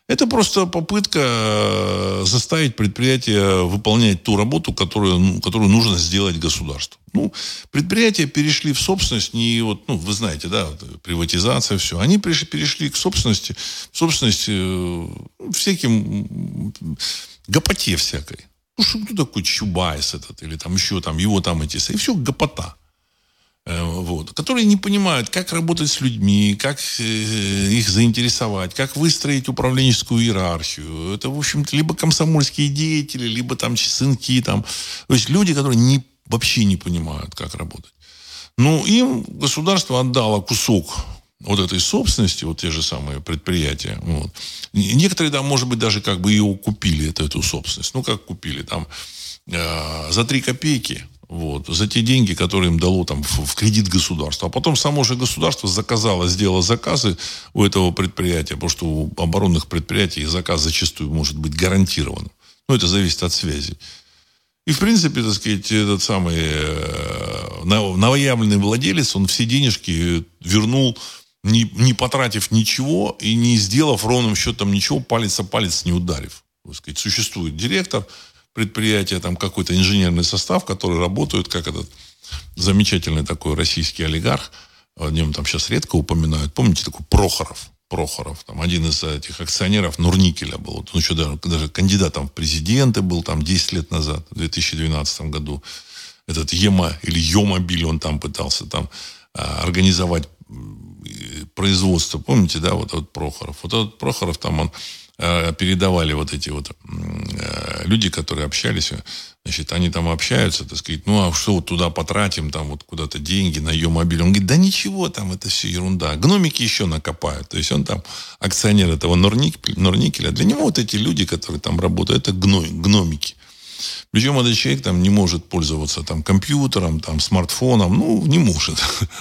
Это просто попытка э, заставить предприятие выполнять ту работу, которую, ну, которую нужно сделать государству. Ну, предприятия перешли в собственность, не вот, ну, вы знаете, да, приватизация, все. Они пришли, перешли к собственности, в собственности э, всяким гопоте всякой. Ну, что кто такой Чубайс этот, или там еще там, его там эти, и все гопота. Э, вот, которые не понимают, как работать с людьми, как э, их заинтересовать, как выстроить управленческую иерархию. Это, в общем-то, либо комсомольские деятели, либо там сынки. Там. То есть люди, которые не, вообще не понимают, как работать. Ну, им государство отдало кусок вот этой собственности, вот те же самые предприятия. Вот. Некоторые там, может быть, даже как бы ее купили, эту, эту собственность. Ну, как купили? Там э, за три копейки – вот, за те деньги, которые им дало там в, в кредит государство. А потом само же государство заказало, сделало заказы у этого предприятия, потому что у оборонных предприятий заказ зачастую может быть гарантирован. Ну, это зависит от связи. И, в принципе, так сказать, этот самый э, новоявленный владелец, он все денежки вернул, не, не потратив ничего и не сделав ровным счетом ничего, палец о палец не ударив. Так сказать, существует директор, предприятия, там какой-то инженерный состав, который работают, как этот замечательный такой российский олигарх, о нем там сейчас редко упоминают. Помните такой Прохоров? Прохоров, там один из этих акционеров Нурникеля был. Он еще даже, даже кандидатом в президенты был там 10 лет назад, в 2012 году. Этот ЕМА или Йомобиль он там пытался там а, организовать производство. Помните, да, вот этот Прохоров. Вот этот Прохоров там он передавали вот эти вот э, люди, которые общались, значит, они там общаются, так сказать, ну, а что вот туда потратим, там вот куда-то деньги на ее мобиль. Он говорит, да ничего, там это все ерунда. Гномики еще накопают. То есть он там акционер этого Норникеля. Норникеля. Для него вот эти люди, которые там работают, это гной, гномики. Причем этот человек там не может пользоваться там компьютером, там смартфоном, ну, не может.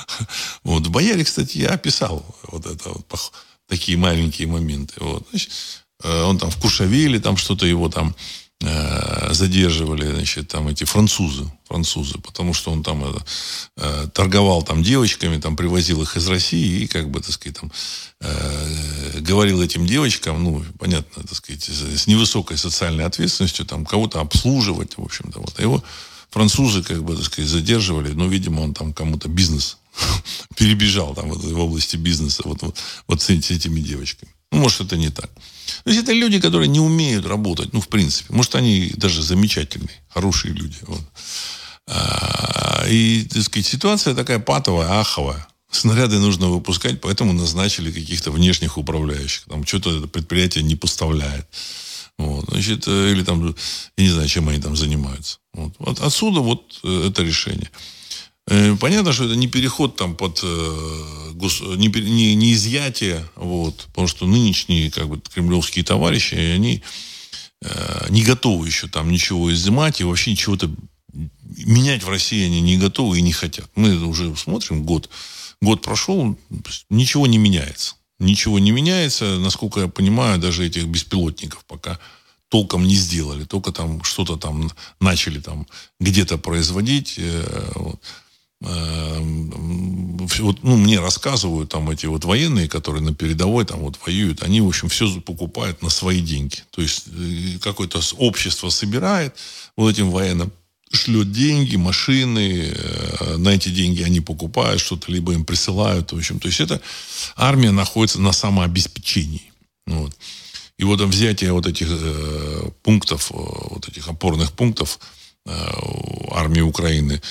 [LAUGHS] Вот в Бояре, кстати, я описал вот это вот, такие маленькие моменты. Вот. Значит, Э, он там в Кушавеле, там что-то его там э, задерживали, значит, там эти французы, французы, потому что он там это, э, торговал там девочками, там привозил их из России и как бы, так сказать, там э, говорил этим девочкам, ну, понятно, так сказать, с невысокой социальной ответственностью, там кого-то обслуживать, в общем-то, вот. А его французы, как бы, так сказать, задерживали, ну, видимо, он там кому-то бизнес [LAUGHS] перебежал там вот, в области бизнеса вот, вот, вот с этими девочками. Ну, может, это не так. То есть это люди, которые не умеют работать, ну, в принципе. Может, они даже замечательные, хорошие люди. Вот. А, и, так сказать, ситуация такая патовая, аховая. Снаряды нужно выпускать, поэтому назначили каких-то внешних управляющих. Там что-то предприятие не поставляет. Вот, значит, э, или там, я не знаю, чем они там занимаются. Вот отсюда вот э, это решение. Э, понятно, что это не переход там под э, гос, не, не, не изъятие, вот, потому что нынешние как бы кремлевские товарищи, они э, не готовы еще там ничего изымать и вообще ничего-то менять в России они не готовы и не хотят. Мы уже смотрим год, год прошел, ничего не меняется. Ничего не меняется, насколько я понимаю, даже этих беспилотников пока толком не сделали, только там что-то там начали там где-то производить. Э, вот. Эм, вот, ну, мне рассказывают там эти вот военные, которые на передовой там вот воюют, они, в общем, все покупают на свои деньги. То есть э, какое-то общество собирает вот этим военным, шлет деньги, машины, э, на эти деньги они покупают что-то, либо им присылают. В общем, то есть это армия находится на самообеспечении. Вот. И вот взятие вот этих э, пунктов, вот этих опорных пунктов, армии Украины,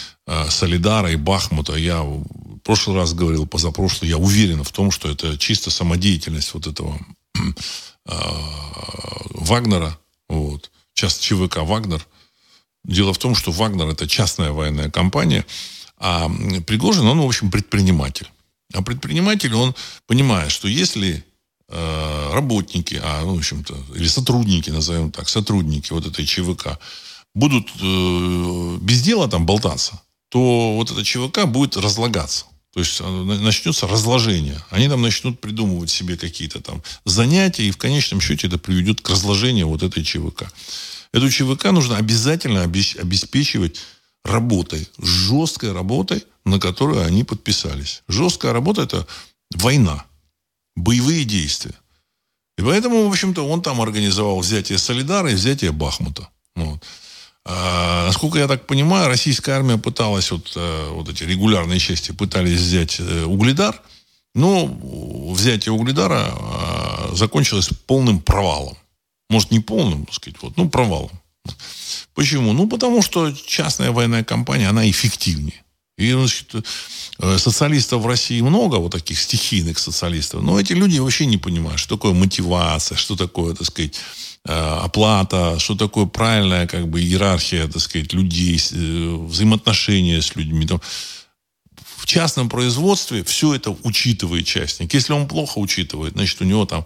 Солидара и Бахмута. Я в прошлый раз говорил, позапрошлый, я уверен в том, что это чисто самодеятельность вот этого Вагнера, вот, сейчас ЧВК «Вагнер». Дело в том, что «Вагнер» — это частная военная компания, а Пригожин, он, в общем, предприниматель. А предприниматель, он понимает, что если э, работники, а, ну, в общем-то, или сотрудники, назовем так, сотрудники вот этой ЧВК, будут э, без дела там болтаться, то вот эта ЧВК будет разлагаться. То есть э, начнется разложение. Они там начнут придумывать себе какие-то там занятия, и в конечном счете это приведет к разложению вот этой ЧВК. Эту ЧВК нужно обязательно обеспечивать работой, жесткой работой, на которую они подписались. Жесткая работа – это война, боевые действия. И поэтому, в общем-то, он там организовал взятие Солидара и взятие Бахмута. Вот. А, насколько я так понимаю, российская армия пыталась, вот, э, вот эти регулярные части пытались взять э, Угледар, но взятие Угледара а, закончилось полным провалом. Может, не полным, так сказать, вот, ну, провалом. Почему? Ну, потому что частная военная компания, она эффективнее. И значит, э, социалистов в России много, вот таких стихийных социалистов, но эти люди вообще не понимают, что такое мотивация, что такое, так сказать, оплата, что такое правильная как бы иерархия, так сказать, людей, э, взаимоотношения с людьми. Там, в частном производстве все это учитывает частник. Если он плохо учитывает, значит, у него там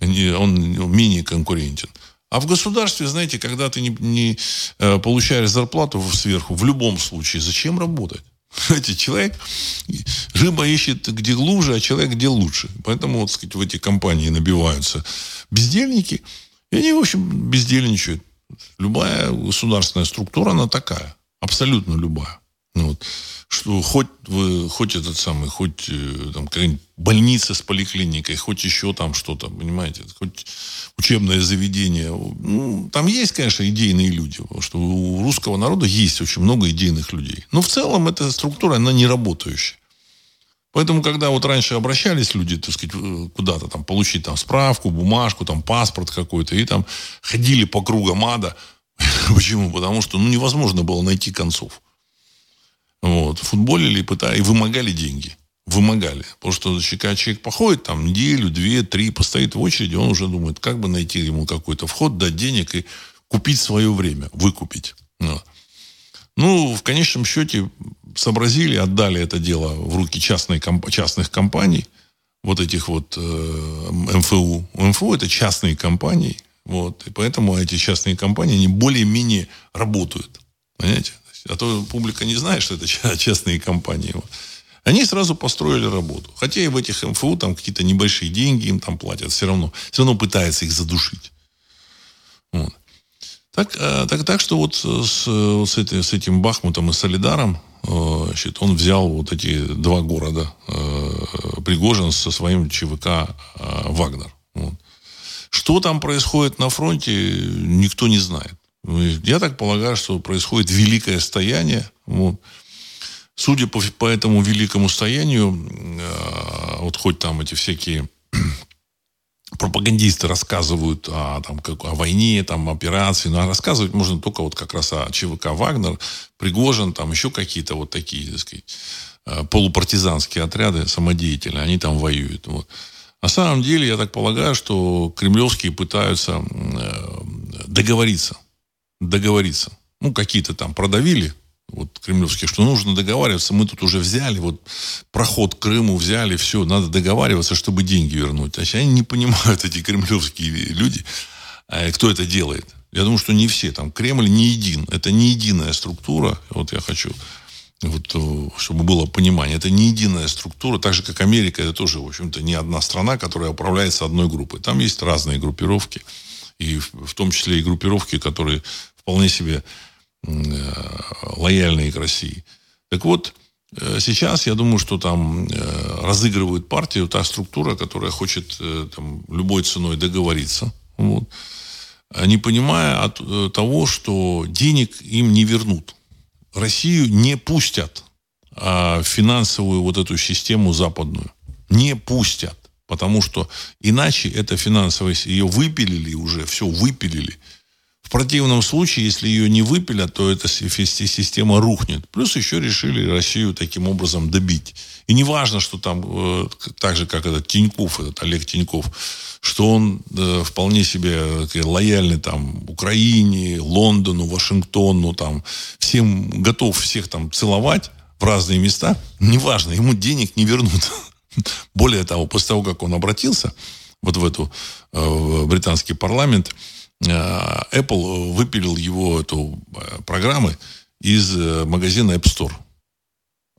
он менее конкурентен. А в государстве, знаете, когда ты не, не получаешь зарплату сверху, в любом случае, зачем работать? [LAUGHS] Знаете, человек, рыба ищет где глубже, а человек где лучше. Поэтому, вот, сказать, в эти компании набиваются бездельники, и они, в общем, бездельничают. Любая государственная структура, она такая. Абсолютно любая. Ну вот. Что хоть вы, хоть этот самый, хоть э, там какая-нибудь больница с поликлиникой, хоть еще там что-то, понимаете, хоть учебное заведение. Ну, там есть, конечно, идейные люди, потому что у русского народа есть очень много идейных людей. Но в целом эта структура, она не работающая. Поэтому, когда вот раньше обращались люди, так сказать, э, куда-то там получить там справку, бумажку, там паспорт какой-то, и там ходили по кругам ада. [LAUGHS] Почему? Потому что ну, невозможно было найти концов. Вот. Футболили и вымогали деньги. Вымогали. Потому что человек походит там неделю, две, три, постоит в очереди, он уже думает, как бы найти ему какой-то вход, дать денег и купить свое время, выкупить. Вот. Ну, в конечном счете сообразили, отдали это дело в руки частной, частных компаний, вот этих вот э, МФУ. МФУ это частные компании, вот, и поэтому эти частные компании, они более-менее работают. Понимаете? а то публика не знает, что это [LAUGHS] частные компании. Они сразу построили работу. Хотя и в этих МФУ там какие-то небольшие деньги им там платят, все равно, все равно пытаются их задушить. Вот. Так, э, так, так что вот с, вот с, эти, с этим Бахмутом и Солидаром э, значит, он взял вот эти два города. Э, Пригожин со своим ЧВК Вагнер. Вот. Что там происходит на фронте, никто не знает. Я так полагаю, что происходит великое стояние. Вот. Судя по, по этому великому стоянию, э, вот хоть там эти всякие пропагандисты рассказывают о, там, как, о войне, там, операции, но рассказывать можно только вот как раз о ЧВК «Вагнер», Пригожин, там еще какие-то вот такие, так сказать, э, полупартизанские отряды самодеятельные, они там воюют. Вот. На самом деле, я так полагаю, что кремлевские пытаются э, договориться – договориться. Ну, какие-то там продавили, вот кремлевские, что нужно договариваться. Мы тут уже взяли, вот проход к Крыму взяли, все, надо договариваться, чтобы деньги вернуть. А они не понимают, эти кремлевские люди, а кто это делает. Я думаю, что не все. Там Кремль не един. Это не единая структура. Вот я хочу, вот, э, чтобы было понимание. Это не единая структура. Так же, как Америка, это тоже, в общем-то, не одна страна, которая управляется одной группой. Там есть разные группировки и в том числе и группировки, которые вполне себе лояльные к России. Так вот, э, сейчас я думаю, что там э, разыгрывают партию та структура, которая хочет там, любой ценой договориться. Вот, не понимая от того, что денег им не вернут. Россию не пустят а финансовую вот эту систему западную. Не пустят. Потому что иначе это финансовая... Ее выпилили уже, все выпилили. В противном случае, если ее не выпилят, то эта система рухнет. Плюс еще решили Россию таким образом добить. И не важно, что там, э, так же, как этот Тиньков, этот Олег Тиньков, что он э, вполне себе э, лояльный там Украине, Лондону, Вашингтону, там, всем готов всех там целовать в разные места. Неважно, ему денег не вернут. [LAUGHS] Более того, после того, как он обратился вот в эту в британский парламент, Apple выпилил его, эту э, программы, из э, магазина App Store.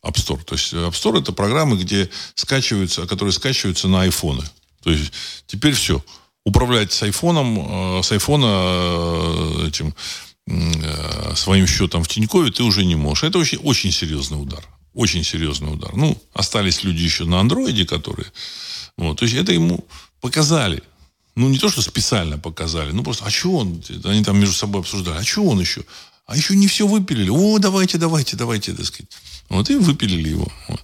App Store. То есть App Store это программы, где скачиваются, которые скачиваются на айфоны. То есть теперь все. Управлять с айфоном, с айфона этим своим счетом в Тинькове ты уже не можешь. Это очень, очень серьезный удар. Очень серьезный удар. Ну, остались люди еще на андроиде, которые... Вот, то есть это ему показали ну, не то, что специально показали, ну, просто, а что он? Они там между собой обсуждали, а что он еще? А еще не все выпилили. О, давайте, давайте, давайте, так сказать. Вот и выпилили его. Вот.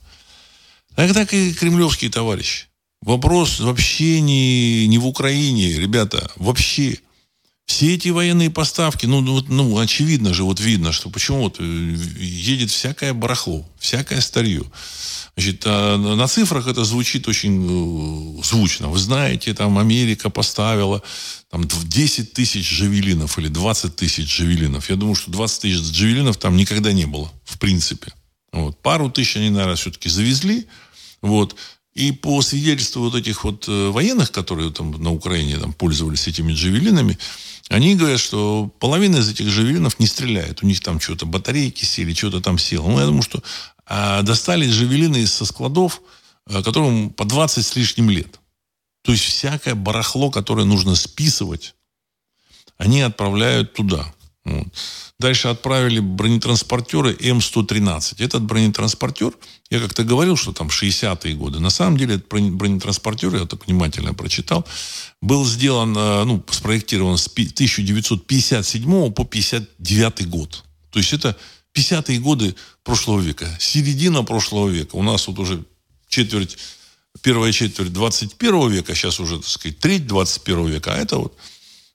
Так, так и кремлевские товарищи. Вопрос вообще не, не в Украине, ребята, вообще. Все эти военные поставки, ну, ну, ну, очевидно же, вот видно, что почему вот э, едет всякое барахло, всякое старье. Значит, а на цифрах это звучит очень э, звучно. Вы знаете, там Америка поставила там 10 тысяч джавелинов или 20 тысяч джавелинов. Я думаю, что 20 тысяч джавелинов там никогда не было, в принципе. Вот. Пару тысяч они, наверное, все-таки завезли. Вот. И по свидетельству вот этих вот э, военных, которые там на Украине там, пользовались этими джавелинами, они говорят, что половина из этих джавелинов не стреляет. У них там что-то батарейки сели, что-то там село. Ну, я думаю, что а, достали джавелины со складов, а, которым по 20 с лишним лет. То есть всякое барахло, которое нужно списывать, они отправляют туда. Вот. Дальше отправили бронетранспортеры М113. Этот бронетранспортер, я как-то говорил, что там 60-е годы. На самом деле этот бронетранспортер, я так внимательно прочитал, был сделан, э, ну, спроектирован с 1957 по 59 год. То есть это 50-е годы прошлого века, середина прошлого века. У нас вот уже четверть, первая четверть 21 века, сейчас уже, так сказать, треть 21 века, а это вот,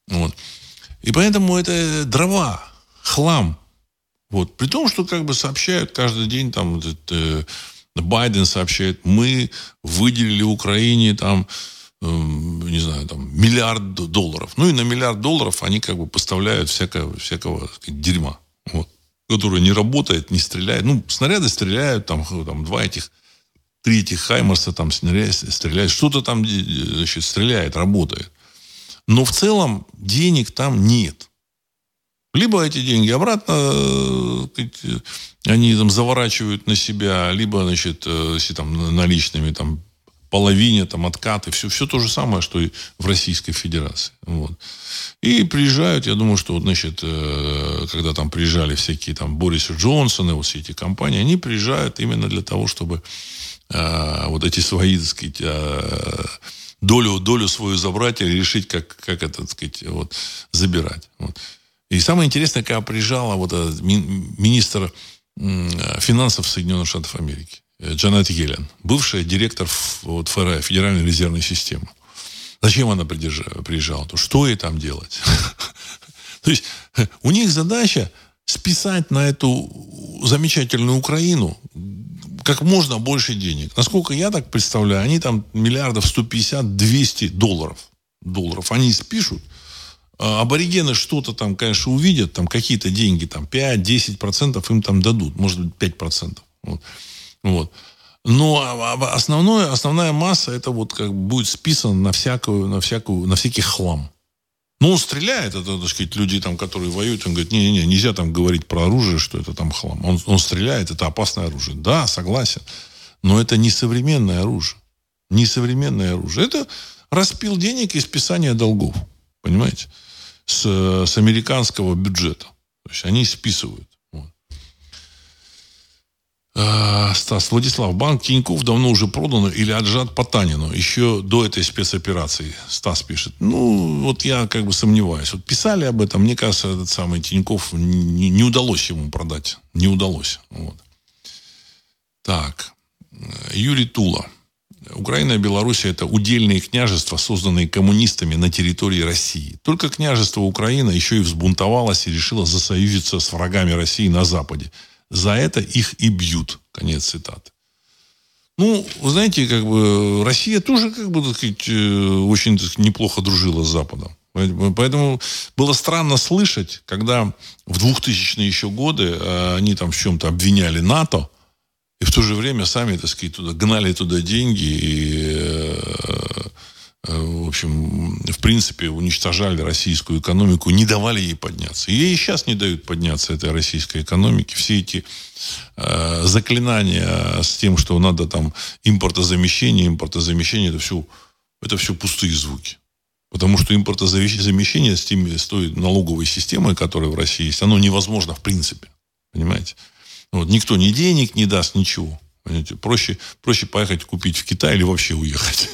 вот. И поэтому это дрова, хлам. Вот. При том, что как бы сообщают каждый день, там, этот, э, Байден сообщает, мы выделили Украине там, э, не знаю, там, миллиард долларов. Ну и на миллиард долларов они как бы поставляют всякого, всякого сказать, дерьма. Вот которая не работает, не стреляет. Ну, снаряды стреляют, там, там два этих, три этих Хаймарса там стреляют, стреляют что-то там э, значит, стреляет, работает. Но в целом денег там нет. Либо эти деньги обратно э, они там заворачивают на себя, либо, значит, э, если там наличными там половине, там, откаты, все, все то же самое, что и в Российской Федерации. Вот. И приезжают, я думаю, что, вот, значит, э, когда там приезжали всякие там Борис Джонсоны, вот все эти компании, они приезжают именно для того, чтобы э, вот эти свои, так сказать, э, долю, долю свою забрать или решить, как, как это, так сказать, вот, забирать. Вот. И самое интересное, когда приезжала вот этот министр финансов Соединенных Штатов Америки. Э, Джанет Йеллен, бывшая директор вот, ФРА, Федеральной резервной системы. Зачем она приезжала? То что ей там делать? [LAUGHS] То есть э, у них задача списать на эту замечательную Украину как можно больше денег. Насколько я так представляю, они там миллиардов 150-200 долларов. долларов. Они спишут. А аборигены что-то там, конечно, увидят, там какие-то деньги, там 5-10% им там дадут, может быть, 5%. Вот. Вот. Но а, а, основное, основная масса это вот как будет списано на всякую, на всякую, на всякий хлам. Ну, он стреляет, это, так сказать, люди, там, которые воюют, он говорит, не-не-не, нельзя там говорить про оружие, что это там хлам. Он, он стреляет, это опасное оружие. Да, согласен. Но это не современное оружие. Не современное оружие. Это распил денег и списание долгов. Понимаете? С, с американского бюджета. То есть они списывают. А, Стас, Владислав, банк Тиньков давно уже продан или отжат по Танину, еще до этой спецоперации, Стас пишет. Ну, вот я как бы сомневаюсь. Вот писали об этом, мне кажется, этот самый Тиньков не, не удалось ему продать. Не удалось. Вот. Так, Юрий Тула. Украина и Беларусь это удельные княжества, созданные коммунистами на территории России. Только княжество Украина еще и взбунтовалось и решило засоюзиться с врагами России на Западе. За это их и бьют. Конец цитаты. Ну, вы знаете, как бы Россия тоже, как бы, так сказать, э, очень так сказать, неплохо дружила с Западом. Поэтому было странно слышать, когда в 2000-е еще годы э, они там в чем-то обвиняли НАТО, и в то же время сами, так сказать, туда гнали туда деньги и, э, в общем, в принципе, уничтожали российскую экономику, не давали ей подняться. И ей сейчас не дают подняться этой российской экономике. Все эти э, заклинания с тем, что надо там импортозамещение, импортозамещение, это все, это все пустые звуки. Потому что импортозамещение с, теми, с той налоговой системой, которая в России есть, оно невозможно в принципе. Понимаете? Вот, никто ни денег не даст, ничего. Понимаете? Проще, проще поехать купить в Китай или вообще уехать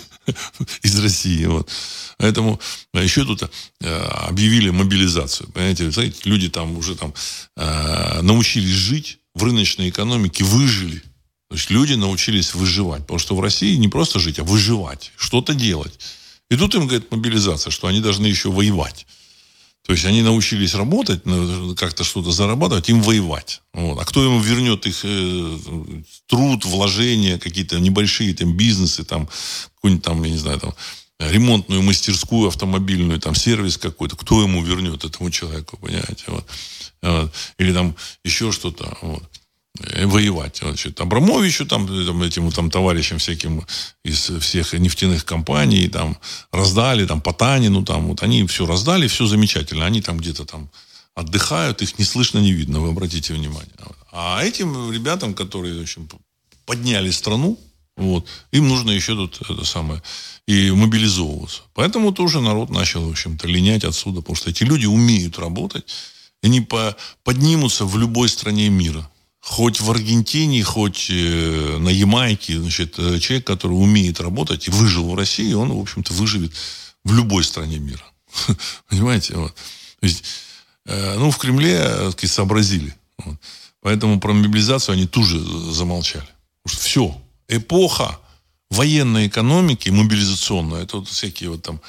из России. Вот. Поэтому а еще тут э, объявили мобилизацию. Понимаете, знаете, люди там уже там э, научились жить в рыночной экономике, выжили. То есть люди научились выживать. Потому что в России не просто жить, а выживать, что-то делать. И тут им говорит мобилизация, что они должны еще воевать. То есть они научились работать, как-то что-то зарабатывать, им воевать. Вот. А кто ему вернет их э, труд, вложения, какие-то небольшие там бизнесы, там, какую-нибудь там, я не знаю, там, ремонтную мастерскую автомобильную, там, сервис какой-то, кто ему вернет этому человеку, понимаете? Вот. Вот. Или там еще что-то. Вот. Э, воевать. Значит, Абрамовичу, там, там, этим там, товарищам всяким из всех нефтяных компаний там, раздали, там, Потанину, там, вот они все раздали, все замечательно. Они там где-то там отдыхают, их не слышно, не видно, вы обратите внимание. А этим ребятам, которые в общем, подняли страну, вот, им нужно еще тут это самое, и мобилизовываться. Поэтому тоже народ начал, в общем-то, линять отсюда, потому что эти люди умеют работать, они по, поднимутся в любой стране мира хоть в Аргентине, хоть э, на Ямайке, значит, э, человек, который умеет работать и выжил в России, он, в общем-то, выживет в любой стране мира. [LAUGHS] Понимаете? Вот. То есть, э, ну, в Кремле, так сказать, сообразили. Вот. Поэтому про мобилизацию они тоже замолчали. Потому что все, эпоха военной экономики, мобилизационная, это вот всякие вот там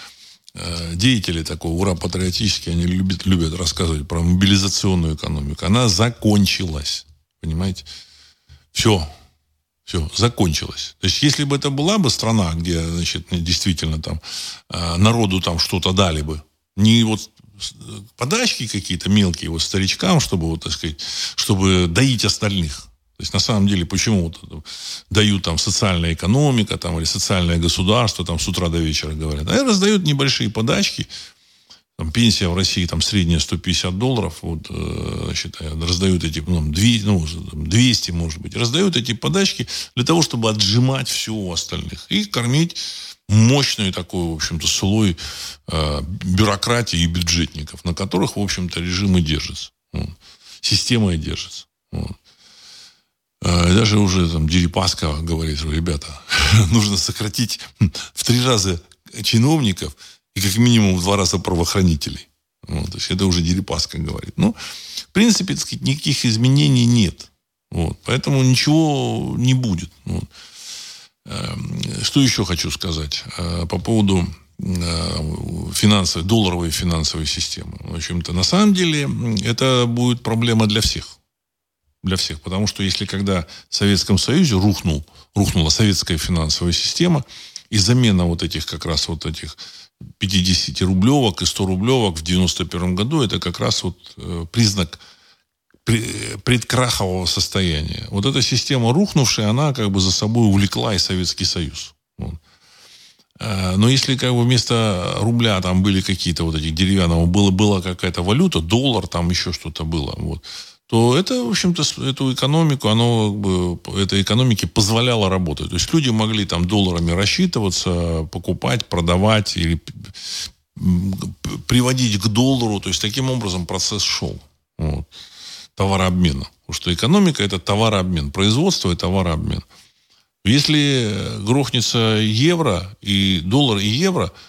деятели такого ура патриотические, они любят, любят рассказывать про мобилизационную экономику. Она закончилась. Понимаете? Все. Все, закончилось. То есть, если бы это была бы страна, где, значит, действительно там э, народу там что-то дали бы, не вот подачки какие-то мелкие вот старичкам, чтобы, вот, так сказать, чтобы доить остальных. То есть, на самом деле, почему вот, дают там социальная экономика там, или социальное государство там с утра до вечера говорят. А раздают небольшие подачки, там, пенсия в России там средняя 150 долларов, вот, э, э, раздают эти, ну, 200, ну, 200, может быть, раздают эти подачки для того, чтобы отжимать все у остальных и кормить мощный такой, в общем-то, слой э, бюрократии и бюджетников, на которых, в общем-то, режим и держится. Вот. Система и держится. Вот. Э, даже уже там Дерипаска говорит, что, ребята, [LAUGHS] нужно сократить в три раза чиновников, и как минимум в два раза правоохранителей. Вот, то есть это уже Дерипаска говорит. Ну, в принципе, так сказать, никаких изменений нет. Вот, поэтому ничего не будет. Вот. Эм, что еще хочу сказать э, по поводу э, финансовой, долларовой финансовой системы. В общем-то, на самом деле, это будет проблема для всех. Для всех. Потому что если когда в Советском Союзе рухнул, рухнула советская финансовая система, и замена вот этих как раз вот этих 50-рублевок и 100-рублевок в 91 году, это как раз вот э, признак предкрахового состояния. Вот эта система рухнувшая, она как бы за собой увлекла и Советский Союз. Вот. Э, но если как бы вместо рубля там были какие-то вот этих деревянного, было, была какая-то валюта, доллар, там еще что-то было, вот, то это, в общем-то, эту экономику, оно, как бы, этой экономике позволяло работать. То есть люди могли там долларами рассчитываться, покупать, продавать или приводить к доллару. То есть таким образом процесс шел. Вот. Товарообмена. Потому что экономика это товарообмен. Производство и товарообмен. Если грохнется евро и доллар и евро –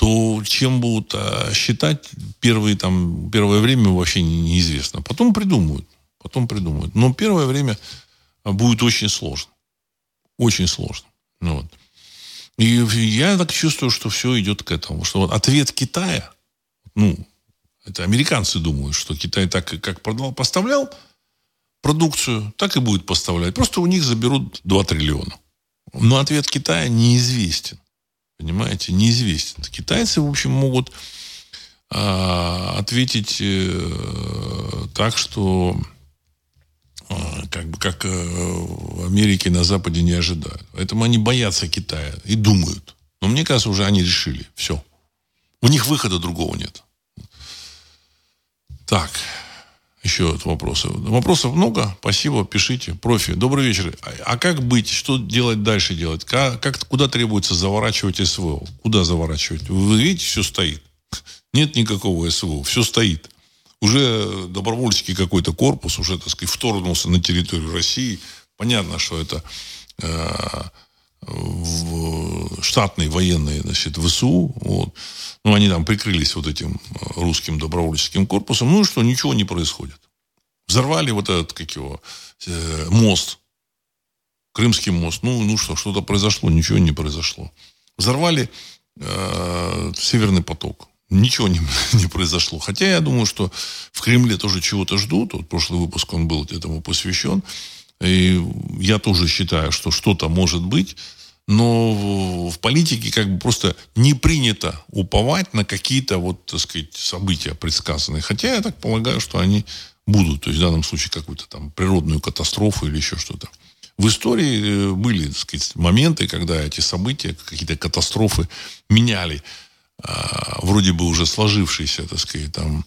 то чем будут а, считать первые, там, первое время вообще неизвестно. Потом придумают. Потом придумают. Но первое время будет очень сложно. Очень сложно. Ну, вот. И я так чувствую, что все идет к этому. Что вот ответ Китая, ну, это американцы думают, что Китай так как продал, поставлял продукцию, так и будет поставлять. Просто у них заберут 2 триллиона. Но ответ Китая неизвестен. Понимаете, неизвестен. Китайцы, в общем, могут э, ответить э, так, что э, как бы как э, в Америке на Западе не ожидают. Поэтому они боятся Китая и думают. Но мне кажется, уже они решили. Все. У них выхода другого нет. Так. Еще вот вопросы. Вопросов много. Спасибо, пишите. Профи. Добрый вечер. А как быть? Что делать дальше делать? Как, как, куда требуется заворачивать СВО? Куда заворачивать? Вы видите, все стоит. Нет никакого СВО. Все стоит. Уже добровольческий какой-то корпус уже, так сказать, вторгнулся на территорию России. Понятно, что это э, в штатные военные, значит, ВСУ. Вот. Ну, они там прикрылись вот этим э, русским добровольческим корпусом. Ну что, ничего не происходит. Взорвали вот этот, как его, э, мост. Крымский мост. Ну, ну что, что-то произошло, ничего не произошло. Взорвали э, Северный поток. Ничего не, [LAUGHS] не произошло. Хотя я думаю, что в Кремле тоже чего-то ждут. Вот прошлый выпуск он был этому посвящен. И я тоже считаю, что что-то может быть. Но в политике как бы просто не принято уповать на какие-то вот, так сказать, события предсказанные. Хотя я так полагаю, что они будут. То есть в данном случае какую-то там природную катастрофу или еще что-то. В истории э, были, так сказать, моменты, когда эти события, какие-то катастрофы меняли а, вроде бы уже сложившиеся, так сказать, там,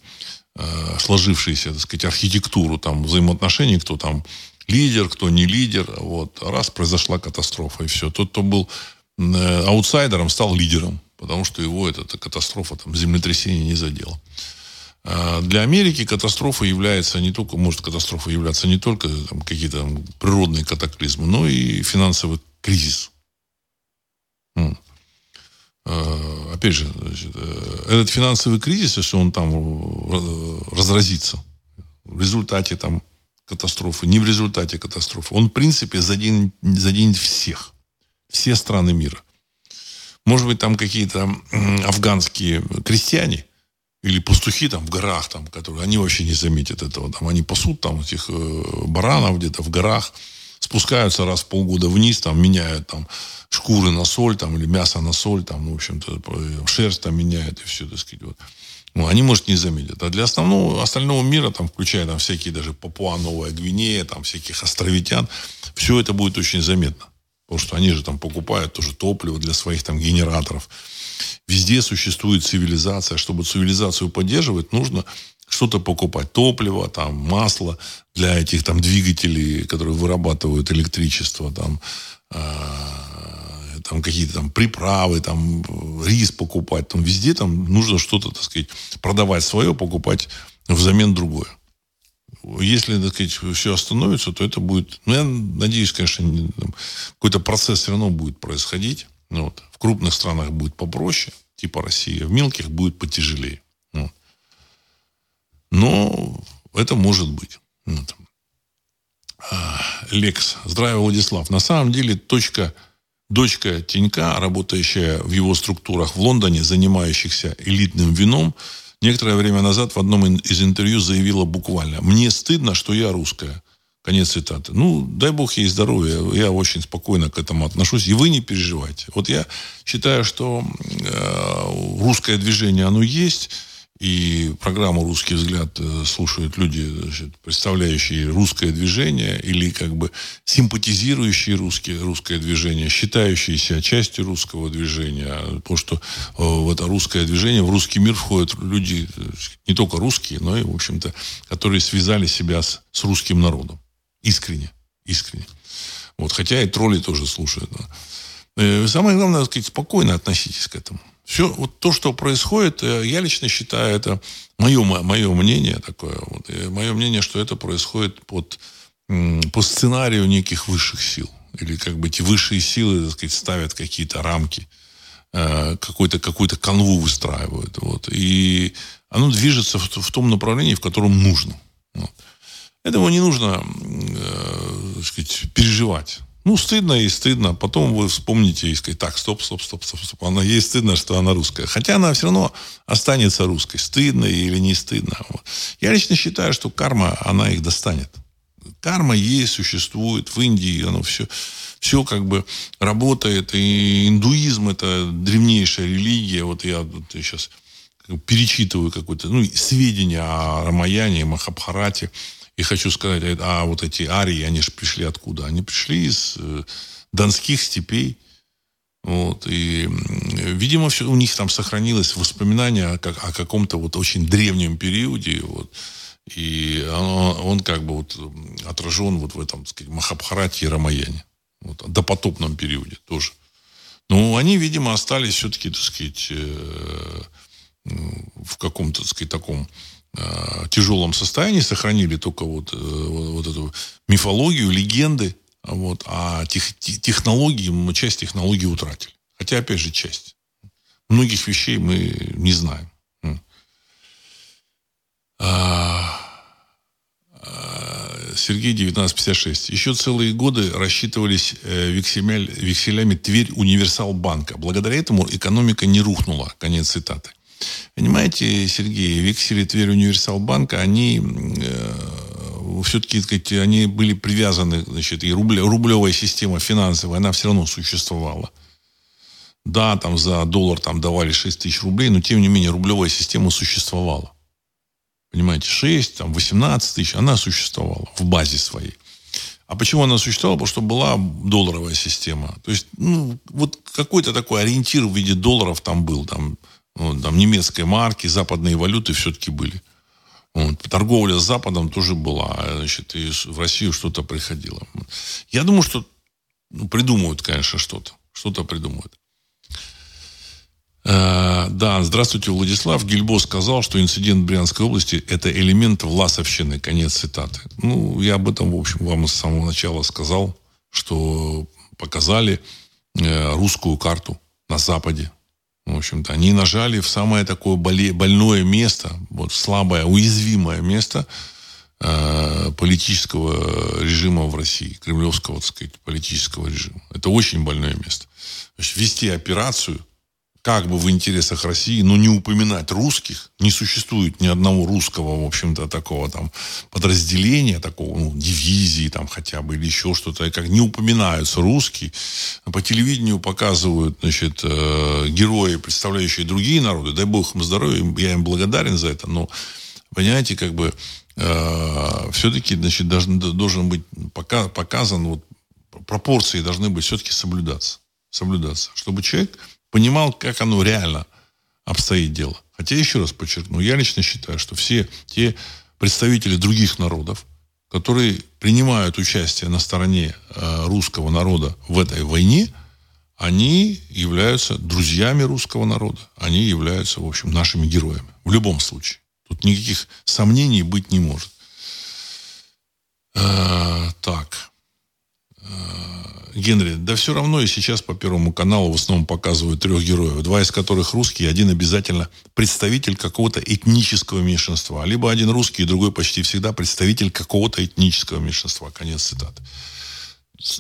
а, сложившиеся, так сказать, архитектуру там взаимоотношений, кто там лидер, кто не лидер. Вот. Раз произошла катастрофа, и все. Тот, кто был э, аутсайдером, стал лидером, потому что его эта, эта катастрофа, там, землетрясение не задела. А для Америки катастрофа является не только, может катастрофа являться не только там, какие-то природные катаклизмы, но и финансовый кризис. А, опять же, значит, э, этот финансовый кризис, если он там э, разразится, в результате там катастрофы, не в результате катастрофы. Он, в принципе, заденет, заденет всех. Все страны мира. Может быть, там какие-то афганские крестьяне или пастухи там в горах, там, которые, они вообще не заметят этого. Там, они пасут там этих э, баранов где-то в горах, спускаются раз в полгода вниз, там, меняют там шкуры на соль, там, или мясо на соль, там, ну, в общем-то, шерсть там меняют и все, так сказать, вот. Ну, они, может, не заметят. А для основного, остального мира, там, включая там, всякие даже Папуа, Новая Гвинея, там, всяких островитян, все это будет очень заметно. Потому что они же там покупают тоже топливо для своих там генераторов. Везде существует цивилизация. Чтобы цивилизацию поддерживать, нужно что-то покупать. Топливо, там, масло для этих там двигателей, которые вырабатывают электричество, там, а, там какие-то там приправы, там рис покупать, там везде там нужно что-то, так сказать, продавать свое, покупать взамен другое. Если, так сказать, все остановится, то это будет, ну, я надеюсь, конечно, какой-то процесс все равно будет происходить. Ну, вот. В крупных странах будет попроще, типа России, в мелких будет потяжелее. Вот. Но это может быть. Вот. А, Лекс. Здравия, Владислав. На самом деле точка Дочка Тинька, работающая в его структурах в Лондоне, занимающихся элитным вином, некоторое время назад в одном из интервью заявила буквально «Мне стыдно, что я русская». Конец цитаты. Ну, дай бог ей здоровья. Я очень спокойно к этому отношусь. И вы не переживайте. Вот я считаю, что э, русское движение, оно есть и программу «Русский взгляд» э, слушают люди, значит, представляющие русское движение или как бы симпатизирующие русские, русское движение, считающие себя частью русского движения. Потому что э, в это русское движение, в русский мир входят люди, э, не только русские, но и, в общем-то, которые связали себя с, с русским народом. Искренне. Искренне. Вот, хотя и тролли тоже слушают. Да. Самое главное, так сказать, спокойно относитесь к этому. Все вот то, что происходит, э, я лично считаю, это мое, мое мнение такое. Вот, мое мнение, что это происходит под, по сценарию неких высших сил. Или как бы эти высшие силы, так сказать, ставят какие-то рамки, э, какую-то какую канву выстраивают. Вот, и оно движется в, в том направлении, в котором нужно. Вот. Этого не нужно, э, сказать, переживать. Ну, стыдно и стыдно. Потом вы вспомните и скажете, так, стоп, стоп, стоп, стоп, стоп. Она ей стыдно, что она русская. Хотя она все равно останется русской. Стыдно или не стыдно. Я лично считаю, что карма, она их достанет. Карма есть, существует. В Индии оно все, все как бы работает. И индуизм это древнейшая религия. Вот я вот сейчас перечитываю какое-то, ну, сведения о Рамаяне, Махабхарате. И хочу сказать, а вот эти арии, они же пришли откуда? Они пришли из э, донских степей. Вот, и, видимо, все, у них там сохранилось воспоминание о, как, о каком-то вот очень древнем периоде. Вот, и он, он как бы вот отражен вот в этом, так сказать, Махабхарате и Рамаяне. Вот, допотопном периоде тоже. Но они, видимо, остались все-таки, так сказать, э, в каком-то, так сказать, таком тяжелом состоянии, сохранили только вот, э, вот эту мифологию, легенды, вот, а тех, технологии, мы часть технологий утратили. Хотя, опять же, часть. Многих вещей мы не знаем. А, а, Сергей 1956. Еще целые годы рассчитывались э, векселями Тверь Универсал Банка. Благодаря этому экономика не рухнула. Конец цитаты. Понимаете, Сергей, вексели Тверь Универсал Банка, они э, все-таки, сказать, они были привязаны, значит, и рубль, рублевая система финансовая, она все равно существовала. Да, там за доллар там давали 6 тысяч рублей, но тем не менее рублевая система существовала. Понимаете, 6, там 18 тысяч, она существовала в базе своей. А почему она существовала? Потому что была долларовая система. То есть, ну, вот какой-то такой ориентир в виде долларов там был. Там вот, там немецкой марки, западные валюты все-таки были. Вот. Торговля с Западом тоже была. Значит, и в Россию что-то приходило. Я думаю, что ну, придумают, конечно, что-то. Что-то придумают. Э, да, здравствуйте, Владислав. Гильбо сказал, что инцидент в Брянской области – это элемент власовщины. Конец цитаты. Ну, я об этом, в общем, вам с самого начала сказал, что показали э, русскую карту на Западе, в общем-то, они нажали в самое такое больное место, вот слабое, уязвимое место э, политического режима в России, кремлевского, так сказать, политического режима. Это очень больное место. Значит, вести операцию – как бы в интересах России, но не упоминать русских. Не существует ни одного русского, в общем-то, такого там подразделения, такого, ну, дивизии там хотя бы, или еще что-то, как не упоминаются русские. По телевидению показывают, значит, э, герои, представляющие другие народы. Дай бог им здоровья, я им благодарен за это, но, понимаете, как бы э, все-таки, значит, должен, должен быть пока, показан, вот, пропорции должны быть все-таки соблюдаться. Соблюдаться. Чтобы человек понимал, как оно реально обстоит дело. Хотя, еще раз подчеркну, я лично считаю, что все те представители других народов, которые принимают участие на стороне э, русского народа в этой войне, они являются друзьями русского народа. Они являются, в общем, нашими героями. В любом случае. Тут никаких сомнений быть не может. Э, так. Генри, да все равно и сейчас по Первому каналу в основном показывают трех героев, два из которых русские, один обязательно представитель какого-то этнического меньшинства. Либо один русский, и другой почти всегда представитель какого-то этнического меньшинства. Конец цитаты.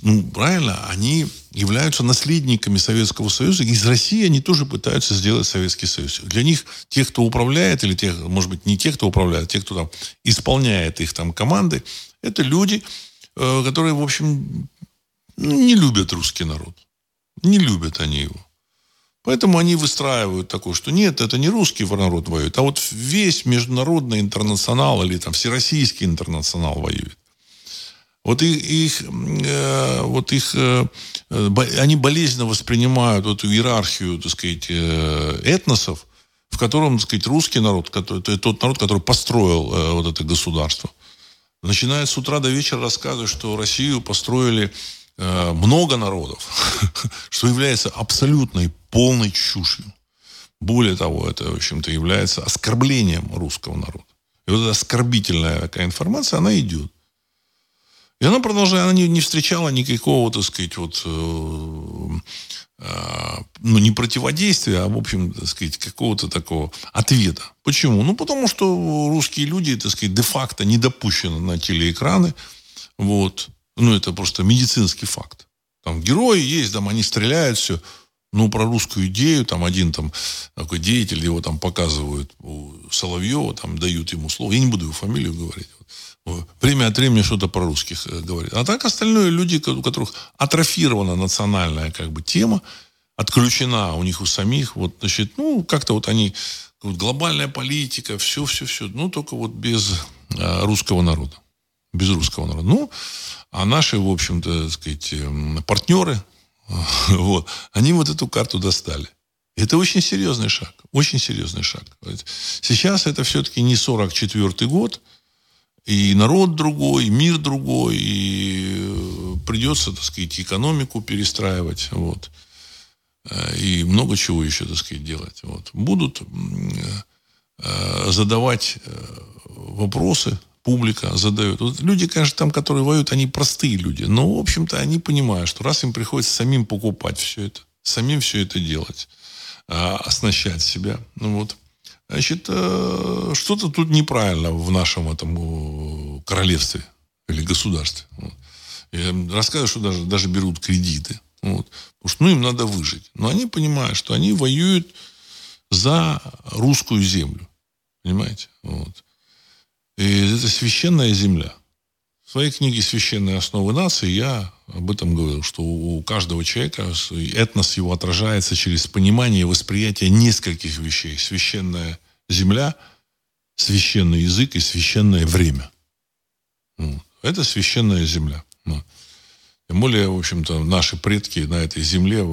Ну, правильно, они являются наследниками Советского Союза. Из России они тоже пытаются сделать Советский Союз. Для них тех, кто управляет, или тех, может быть, не тех, кто управляет, а тех, кто там исполняет их там команды, это люди, э, которые, в общем, не любят русский народ. Не любят они его. Поэтому они выстраивают такое, что нет, это не русский народ воюет, а вот весь международный интернационал или там всероссийский интернационал воюет. Вот их, их, э, вот их э, они болезненно воспринимают эту иерархию, так сказать, э, этносов, в котором, так сказать, русский народ, который, тот народ, который построил э, вот это государство, начинает с утра до вечера рассказывать, что Россию построили Э, много народов, [LAUGHS] что является абсолютной полной чушью. Более того, это, в общем-то, является оскорблением русского народа. И вот эта оскорбительная такая информация, она идет. И она продолжает, она не, не встречала никакого, так сказать, вот, э, э, ну, не противодействия, а, в общем, так сказать, какого-то такого ответа. Почему? Ну, потому что русские люди, так сказать, де-факто не допущены на телеэкраны. Вот. Ну, это просто медицинский факт. Там герои есть, там они стреляют, все. Ну, про русскую идею, там один там такой деятель, его там показывают у Соловьева, там дают ему слово. Я не буду его фамилию говорить. Время от времени что-то про русских э, говорит. А так остальное люди, у которых атрофирована национальная как бы тема, отключена у них у самих, вот, значит, ну, как-то вот они, вот, глобальная политика, все-все-все, ну, только вот без а, русского народа. Без русского народа. Ну, а наши, в общем-то, сказать, эм, партнеры, [LAUGHS] вот, они вот эту карту достали. Это очень серьезный шаг. Очень серьезный шаг. Сейчас это все-таки не 44 год, и народ другой, и мир другой, и э, придется, так сказать, экономику перестраивать. Вот. Э, и много чего еще, так сказать, делать. Вот. Будут э, задавать вопросы, публика задает. Вот люди, конечно, там, которые воюют, они простые люди. Но, в общем-то, они понимают, что раз им приходится самим покупать все это, самим все это делать, оснащать себя, ну вот, Значит, э, что-то тут неправильно в нашем этом королевстве или государстве. Я рассказываю, что даже, даже берут кредиты. Вот. Потому что ну, им надо выжить. Но они понимают, что они воюют за русскую землю. Понимаете? Вот. И это священная земля. В своей книге «Священные основы нации» я об этом говорил, что у каждого человека этнос его отражается через понимание и восприятие нескольких вещей. Священная земля, священный язык и священное время. Это священная земля. Тем более, в общем-то, наши предки на этой земле